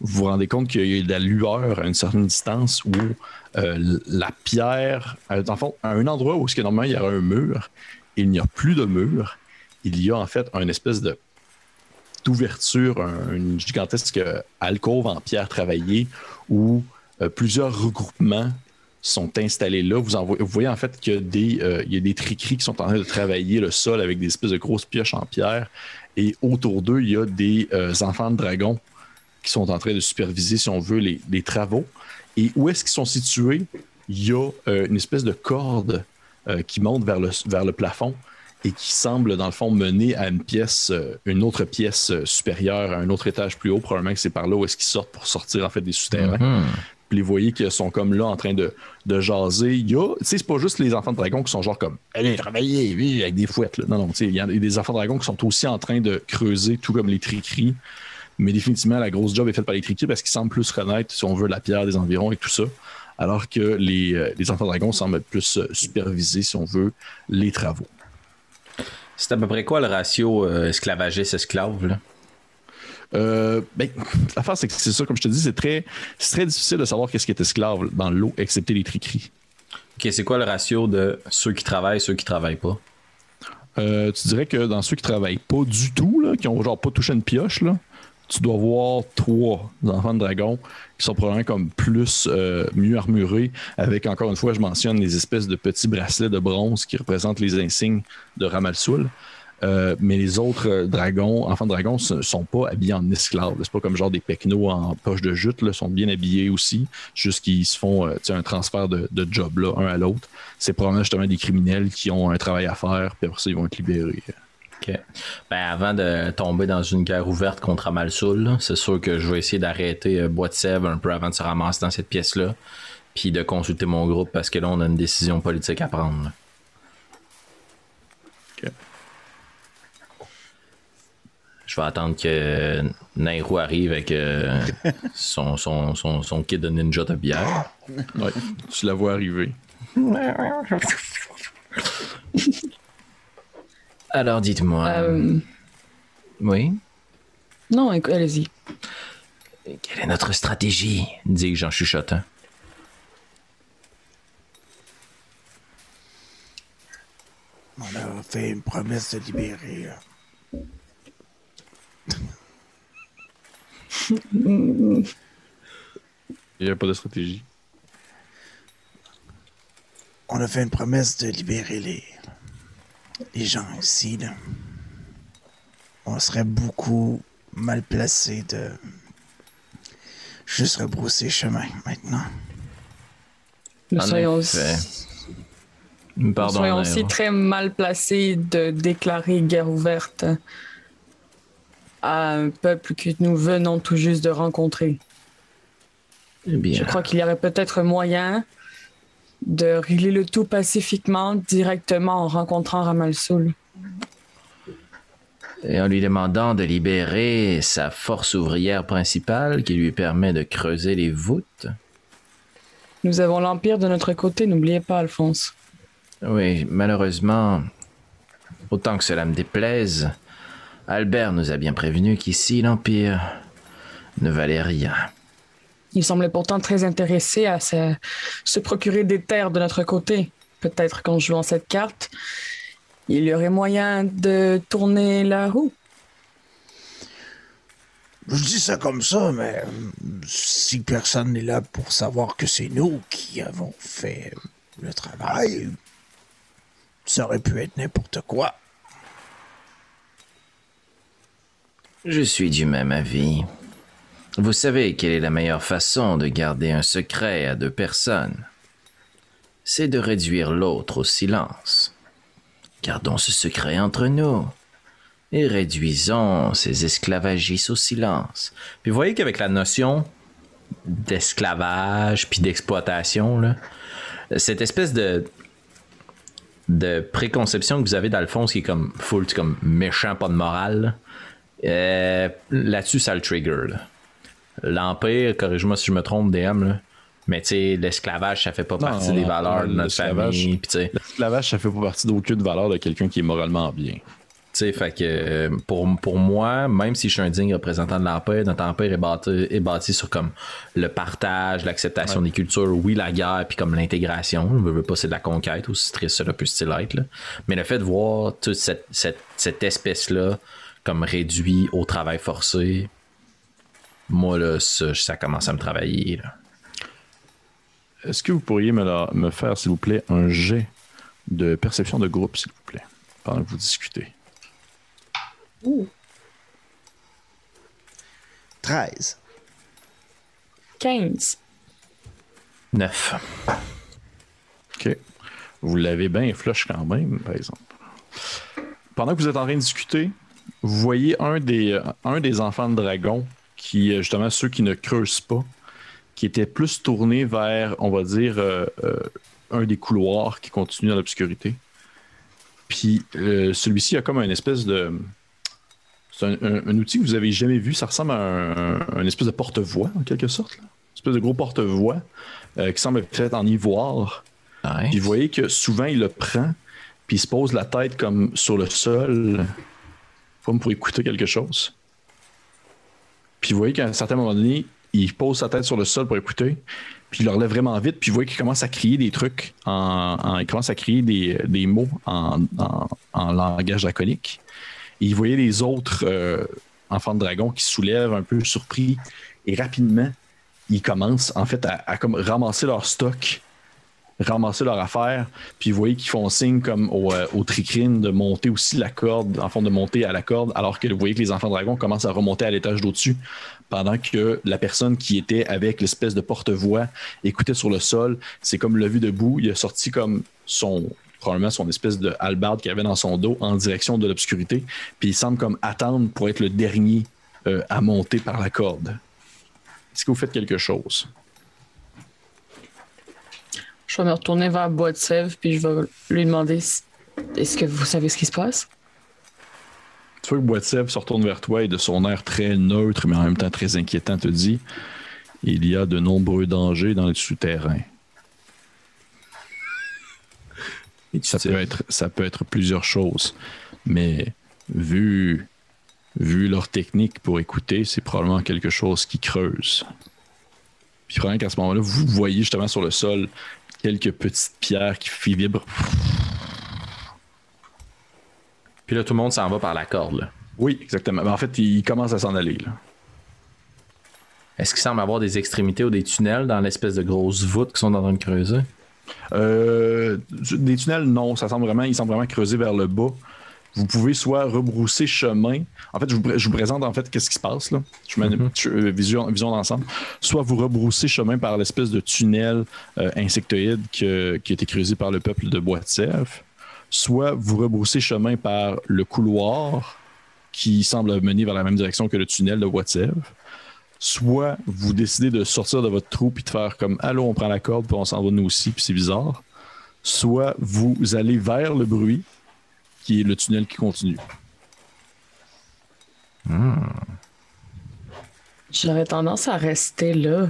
vous vous rendez compte qu'il y a de la lueur à une certaine distance où euh, la pierre, dans le fond, à un endroit où normalement il y aurait un mur, il n'y a plus de mur. Il y a en fait une espèce d'ouverture, une gigantesque alcôve en pierre travaillée où plusieurs regroupements sont installés là. Vous, voyez en fait qu'il y a des, euh, triqueries qui sont en train de travailler le sol avec des espèces de grosses pioches en pierre. Et autour d'eux, il y a des euh, enfants de dragons qui sont en train de superviser, si on veut, les, travaux. Et où est-ce qu'ils sont situés? Il y a euh, une espèce de corde qui monte vers le, vers le plafond et qui semble, dans le fond, mener à une pièce, une autre pièce supérieure, à un autre étage plus haut. Probablement que c'est par là où est-ce qu'ils sortent pour sortir, en fait, des souterrains. Mm-hmm. Puis les voyez qui sont comme là en train de, de jaser. Tu sais, c'est pas juste les enfants de dragon qui sont genre comme allez travailler, oui, avec des fouettes. Là. Non, non, tu sais, il y a des enfants de dragon qui sont aussi en train de creuser, tout comme les tricris. Mais définitivement, la grosse job est faite par les tricris parce qu'ils semblent plus renaître, si on veut, la pierre des environs et tout ça. Alors que les, euh, les enfants de dragon semblent plus euh, superviser, si on veut, les travaux. C'est à peu près quoi le ratio euh, esclavagiste-esclave? Là? Euh, ben, L'affaire, c'est que c'est ça, comme je te dis, c'est très, très difficile de savoir qu'est-ce qui est esclave dans l'eau, excepté les triqueries. OK, c'est quoi le ratio de ceux qui travaillent, ceux qui travaillent pas? Euh, tu dirais que dans ceux qui travaillent pas du tout, là, qui ont genre pas touché une pioche, là, tu dois voir trois enfants de dragon qui sont probablement comme plus euh, mieux armurés, avec encore une fois, je mentionne les espèces de petits bracelets de bronze qui représentent les insignes de Ramalsoul. Euh, mais les autres euh, dragons, enfants de dragons, ne sont pas habillés en esclaves. C'est pas comme genre des pecnos en poche de jute, Ils sont bien habillés aussi, juste qu'ils se font euh, un transfert de, job là, un à l'autre. C'est probablement justement des criminels qui ont un travail à faire, puis après ça, ils vont être libérés. OK. Ben, avant de tomber dans une guerre ouverte contre Amalsoul, c'est sûr que je vais essayer d'arrêter Bois de Sèvres un peu avant de se ramasser dans cette pièce-là, puis de consulter mon groupe parce que là, on a une décision politique à prendre. Je vais attendre que Nairo arrive avec euh, son, son, son, son kit de ninja de bière. Ouais, tu la vois arriver. Alors dites-moi. Euh, Oui? Non, allez-y. Quelle est notre stratégie? Dis-je en chuchotant. On a fait une promesse de libérer. Il n'y a pas de stratégie. On a fait une promesse de libérer les, les gens ici. Là. On serait beaucoup mal placé de juste rebrousser chemin maintenant. Nous En soyons, effet. nous Pardon. soyons aussi très mal placés de déclarer guerre ouverte à un peuple que nous venons tout juste de rencontrer. Eh bien, Je crois qu'il y aurait peut-être moyen de régler le tout pacifiquement directement en rencontrant Ramalsoul. et en lui demandant de libérer sa force ouvrière principale qui lui permet de creuser les voûtes. Nous avons l'Empire de notre côté, n'oubliez pas, Alphonse. Oui, malheureusement, autant que cela me déplaise, Albert nous a bien prévenu qu'ici l'Empire ne valait rien. Il semblait pourtant très intéressé à se, se procurer des terres de notre côté. Peut-être qu'en jouant cette carte, il y aurait moyen de tourner la roue. Je dis ça comme ça, mais euh, si personne n'est là pour savoir que c'est nous qui avons fait le travail, ça aurait pu être n'importe quoi. Je suis du même avis. Vous savez quelle est la meilleure façon de garder un secret à deux personnes C'est de réduire l'autre au silence. Gardons ce secret entre nous et réduisons ces esclavagistes au silence. Puis vous voyez qu'avec la notion d'esclavage puis d'exploitation, cette espèce de préconception que vous avez d'Alphonse qui est comme full, comme méchant, pas de morale, euh, là-dessus, ça le trigger. L'Empire, corrige-moi si je me trompe, DM, là, mais tu sais, l'esclavage, ça fait pas Non, partie des valeurs de notre famille. L'esclavage, ça fait pas partie d'aucune valeur de quelqu'un qui est moralement bien. Tu sais, fait que euh, pour, pour moi, même si je suis un digne représentant de l'Empire, notre Empire est bâti, est bâti sur comme le partage, l'acceptation des cultures, oui, la guerre, puis comme l'intégration. Je veux pas, c'est de la conquête, aussi triste cela peut-il être. là. Mais le fait de voir toute cette, cette, cette espèce-là comme réduit au travail forcé, moi, là, ça, ça commence à me travailler. là. Est-ce que vous pourriez me, la- me faire, s'il vous plaît, un jet de perception de groupe, s'il vous plaît, pendant que vous discutez? 13. 15. Neuf. OK. Vous l'avez bien flush quand même, par exemple. Pendant que vous êtes en train de discuter, vous voyez un des, euh, un des enfants de dragon qui, euh, justement, ceux qui ne creusent pas, qui était plus tourné vers, on va dire, euh, euh, un des couloirs qui continue dans l'obscurité. Puis euh, celui-ci a comme une espèce de. C'est un, un- un outil que vous avez jamais vu. Ça ressemble à un, un espèce de porte-voix, en quelque sorte. là. Une espèce de gros porte-voix qui semble fait en ivoire. Puis vous voyez que souvent, il le prend, puis il se pose la tête comme sur le sol, pour écouter quelque chose. Puis vous voyez qu'à un certain moment donné, il pose sa tête sur le sol pour écouter, puis il le relève vraiment vite, puis vous voyez qu'il commence à crier des trucs, il commence à crier des, mots en, langage draconique. Et vous voyez les autres euh, enfants de dragon qui soulèvent un peu surpris, et rapidement, ils commencent en fait à, ramasser leur stock ramasser leur affaire, puis vous voyez qu'ils font signe comme au, euh, au tricrine de monter aussi la corde, en fond de monter à la corde, alors que vous voyez que les enfants dragons commencent à remonter à l'étage d'au-dessus, pendant que la personne qui était avec l'espèce de porte-voix écoutait sur le sol, c'est comme levé debout, il a sorti comme son probablement son espèce de hallebarde qu'il avait dans son dos en direction de l'obscurité, puis il semble comme attendre pour être le dernier euh, à monter par la corde. Est-ce que vous faites quelque chose? Je vais me retourner vers Bois de Sèvres, puis je vais lui demander si- est-ce que vous savez ce qui se passe? Tu vois que Boitsev se retourne vers toi et de son air très neutre, mais en même temps très inquiétant, te dit Il y a de nombreux dangers dans les souterrains. Ça peut, être, ça peut être plusieurs choses, mais vu, vu leur technique pour écouter, c'est probablement quelque chose qui creuse. Puis probablement qu'à ce moment-là, vous voyez justement sur le sol quelques petites pierres qui vibrent. Puis là, tout le monde s'en va par la corde. Là. Oui, exactement. Mais en fait, il commence à s'en aller. Là. Est-ce qu'il semble avoir des extrémités ou des tunnels dans l'espèce de grosses voûtes qui sont en train de creuser? Euh, des tunnels, non. Ça semble vraiment, ils semblent vraiment creuser vers le bas. Vous pouvez soit rebrousser chemin. En fait, je vous, je vous présente en fait qu'est-ce qui se passe là. Je mets une petite, euh, vision, vision d'ensemble. Soit vous rebroussez chemin par l'espèce de tunnel euh, insectoïde que- qui a été creusé par le peuple de Sèvres. Soit vous rebroussez chemin par le couloir qui semble mener vers la même direction que le tunnel de Sèvres. Soit vous décidez de sortir de votre trou puis de faire comme allô, on prend la corde puis on s'en va nous aussi puis c'est bizarre. Soit vous allez vers le bruit qui est le tunnel qui continue. J'aurais tendance à rester là,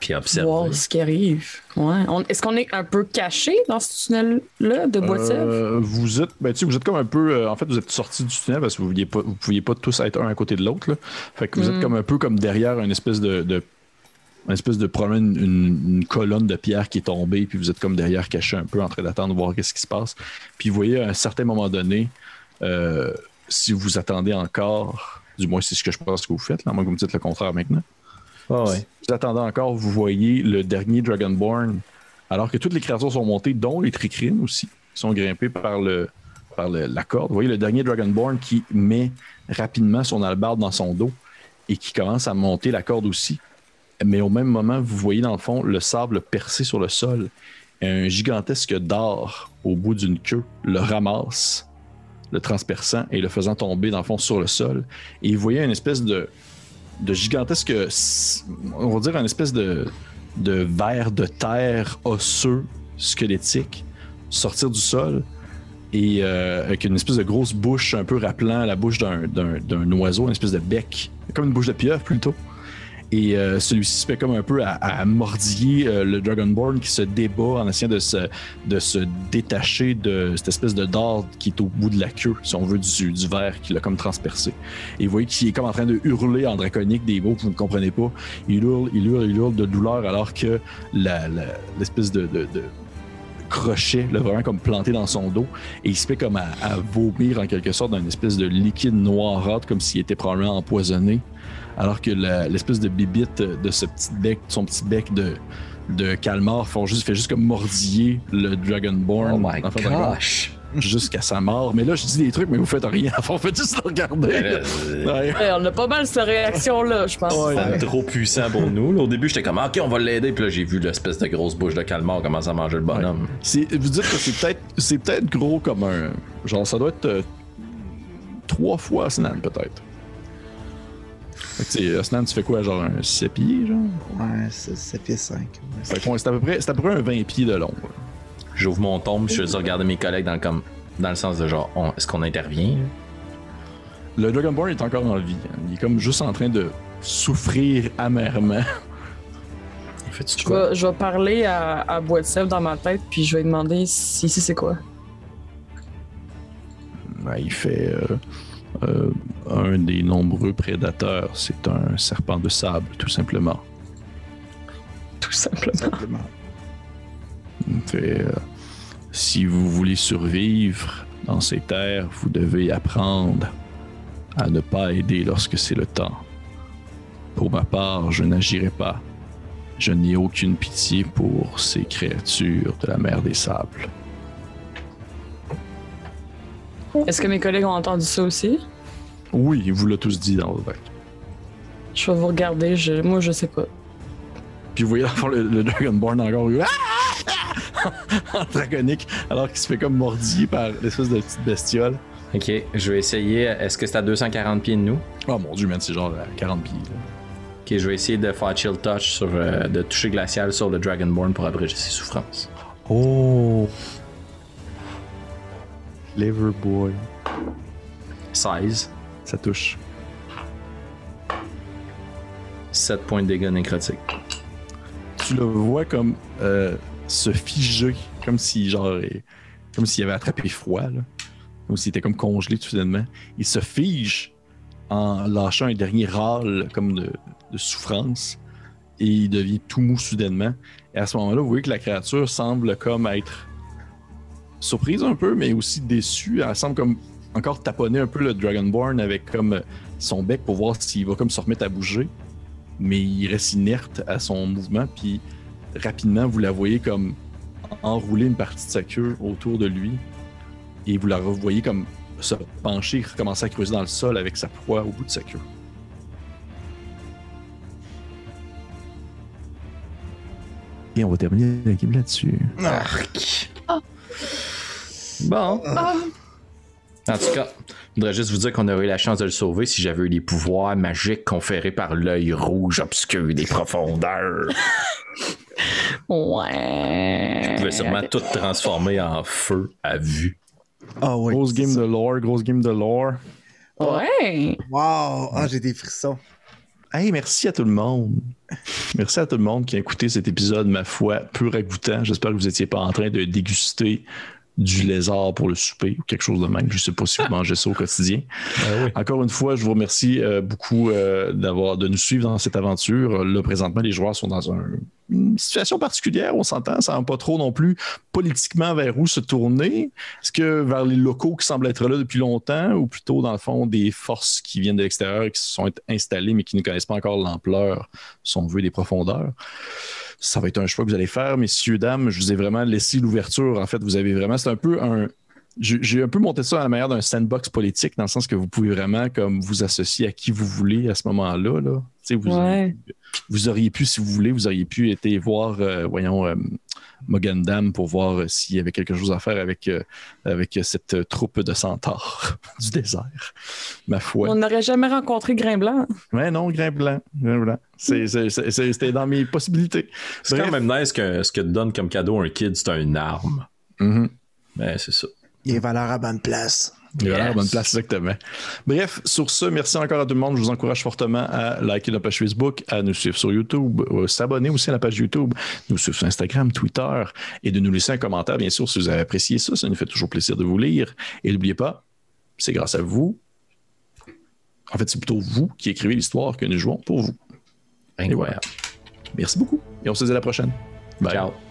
Puis voir observer. ce qui arrive. Ouais. On- Est-ce qu'on est un peu caché dans ce tunnel-là de bois? Euh, vous êtes, ben, vous êtes comme un peu, euh, en fait, vous êtes sorti du tunnel parce que vous ne pouviez pas, vous pouviez pas tous être un à côté de l'autre. là. Fait que vous êtes comme un peu comme derrière une espèce de, de une espèce de problème, une, une colonne de pierre qui est tombée, puis vous êtes comme derrière caché un peu en train d'attendre voir qu'est-ce qui se passe. Puis vous voyez à un certain moment donné, euh, si vous attendez encore, du moins c'est ce que je pense que vous faites, là, à moins que vous me dites le contraire maintenant. Ah ouais. Si vous attendez encore, vous voyez le dernier Dragonborn, alors que toutes les créatures sont montées, dont les tricrines aussi, qui sont grimpées par, le, par le- la corde. Vous voyez le dernier Dragonborn qui met rapidement son albarde dans son dos et qui commence à monter la corde aussi. Mais au même moment, vous voyez dans le fond le sable percé sur le sol. Un gigantesque dard au bout d'une queue le ramasse, le transperçant et le faisant tomber dans le fond sur le sol. Et vous voyez une espèce de, gigantesque, on va dire une espèce de, de verre de terre osseux, squelettique, sortir du sol et euh, avec une espèce de grosse bouche un peu rappelant la bouche d'un oiseau, une espèce de bec, comme une bouche de pieuvre plutôt. Et euh, celui-ci se fait comme un peu à, mordiller euh, le Dragonborn qui se débat en essayant de se, de se détacher de cette espèce de dard qui est au bout de la queue, si on veut, du, du verre qui l'a comme transpercé. Et vous voyez qu'il est comme en train de hurler en draconique des mots que vous ne comprenez pas. Il hurle, il hurle, il hurle de douleur alors que l'espèce de, de- de crochet l'a vraiment comme planté dans son dos et il se fait comme à, vomir en quelque sorte une espèce de liquide noirâtre comme s'il était probablement empoisonné alors que l'espèce de bibite de ce petit bec, son petit bec de, de calmar font juste, fait juste comme mordiller le Dragonborn Oh my gosh. jusqu'à sa mort. Mais là, je dis des trucs, mais vous faites rien. Vous faites juste le regarder. Euh, Ouais. Ouais, on a pas mal cette réaction-là, je pense. Ouais. C'est trop puissant pour nous. là. Au début, j'étais comme, ok, on va l'aider. Puis là, j'ai vu l'espèce de grosse bouche de calmar commencer à manger le bonhomme. C'est- Vous dites que c'est peut-être c'est peut-être gros comme un. Genre, ça doit être euh, trois fois Asnan, peut-être. Fait que, tu sais, tu fais quoi, genre un 7 pieds, genre? Ouais, c'est 7 pieds 5. Fait que, ouais, c'est à peu près, c'est à peu près un 20 pieds de long. J'ouvre mon tombe, je vais regarder mes collègues dans le, comme, dans le sens de genre, on- est-ce qu'on intervient? Le Dragonborn est encore en vie. hein. Il est comme juste en train de souffrir amèrement. Fais-tu Je quoi? vais, je vais parler à, à Bois de Sèvres dans ma tête, puis je vais lui demander si ici c'est quoi. Ouais, il fait euh, euh, un des nombreux prédateurs. C'est un serpent de sable, tout simplement. Tout simplement. Simplement. Fait, euh, si vous voulez survivre dans ces terres, vous devez apprendre à ne pas aider lorsque c'est le temps. Pour ma part, je n'agirai pas. Je n'ai aucune pitié pour ces créatures de la mer des sables. Est-ce que mes collègues ont entendu ça aussi? Oui, il vous l'a tous dit dans votre tête. Je vais vous regarder, je, moi je sais pas. Puis vous voyez dans le le, le Dragonborn encore Ah! en draconique, alors qu'il se fait comme mordiller par l'espèce de petite bestiole. Ok, je vais essayer. Est-ce que c'est à 240 pieds de nous? Oh mon dieu, man, c'est genre à 40 pieds. là. Ok, je vais essayer de faire chill touch sur, euh, de toucher glacial sur le Dragonborn pour abréger ses souffrances. Oh! Clever boy. 16. Ça touche. 7 points de dégâts nécrotiques. Tu le vois comme euh, se figer, comme si genre, comme s'il avait attrapé froid, là. comme s'il était comme congelé tout soudainement. Il se fige en lâchant un dernier râle comme de, de souffrance et il devient tout mou soudainement. Et à ce moment-là, vous voyez que la créature semble comme être surprise un peu, mais aussi déçue. Elle semble comme encore taponner un peu le Dragonborn avec comme son bec pour voir s'il va comme se remettre à bouger. Mais il reste inerte à son mouvement, puis rapidement, vous la voyez comme enrouler une partie de sa queue autour de lui. Et vous la revoyez comme se pencher, recommencer à creuser dans le sol avec sa proie au bout de sa queue. Et on va terminer la game là-dessus. Bon. Ah, En tout cas, je voudrais juste vous dire qu'on aurait eu la chance de le sauver si j'avais eu les pouvoirs magiques conférés par l'œil rouge obscur des profondeurs. ouais. Je pouvais sûrement tout transformer en feu à vue. Ah oui. Grosse game de lore, grosse game de lore. Ouais. Wow! Ah, j'ai des frissons. Merci à tout le monde. Merci à tout le monde qui a écouté cet épisode, ma foi, peu ragoûtant. J'espère que vous n'étiez pas en train de déguster du lézard pour le souper ou quelque chose de même. Je ne sais pas si vous mangez ça au quotidien. Encore une fois, je vous remercie euh, beaucoup euh, d'avoir de nous suivre dans cette aventure. Là, présentement, les joueurs sont dans un- une situation particulière, on s'entend. Ça ne pas trop non plus politiquement vers où se tourner. Est-ce que vers les locaux qui semblent être là depuis longtemps ou plutôt, dans le fond, des forces qui viennent de l'extérieur et qui se sont installées mais qui ne connaissent pas encore l'ampleur, si on veut, des profondeurs? Ça va être un choix que vous allez faire, messieurs, dames. Je vous ai vraiment laissé l'ouverture. En fait, vous avez vraiment. C'est un peu un. J'ai un peu monté ça à la manière d'un sandbox politique, dans le sens que vous pouvez vraiment comme vous associer à qui vous voulez à ce moment-là. Là. Tu sais, Vous, Ouais. vous auriez pu, si vous voulez, vous auriez pu été voir, euh, voyons, euh, Mogandam pour voir euh, s'il y avait quelque chose à faire avec, euh, avec cette euh, troupe de centaures du désert. Ma foi. On n'aurait jamais rencontré Grain Blanc. Ouais, non, grain blanc. Blanc. C'est- c'est- c'est- c'est- C'était dans mes possibilités. C'est quand même nice que ce que te donne comme cadeau un kid, c'est une arme. Mhm. Ben, c'est ça. Il est valeur à bonne place. Il va à la Yes. bonne place, exactement. Bref, sur ce, merci encore à tout le monde. Je vous encourage fortement à liker notre page Facebook, à nous suivre sur YouTube, euh, s'abonner aussi à la page YouTube, nous suivre sur Instagram, Twitter et de nous laisser un commentaire, bien sûr, si vous avez apprécié ça. Ça nous fait toujours plaisir de vous lire. Et n'oubliez pas, c'est grâce à vous. En fait, c'est plutôt vous qui écrivez l'histoire que nous jouons pour vous. Incroyable. Merci beaucoup. Et on se dit à la prochaine. Bye. Ciao.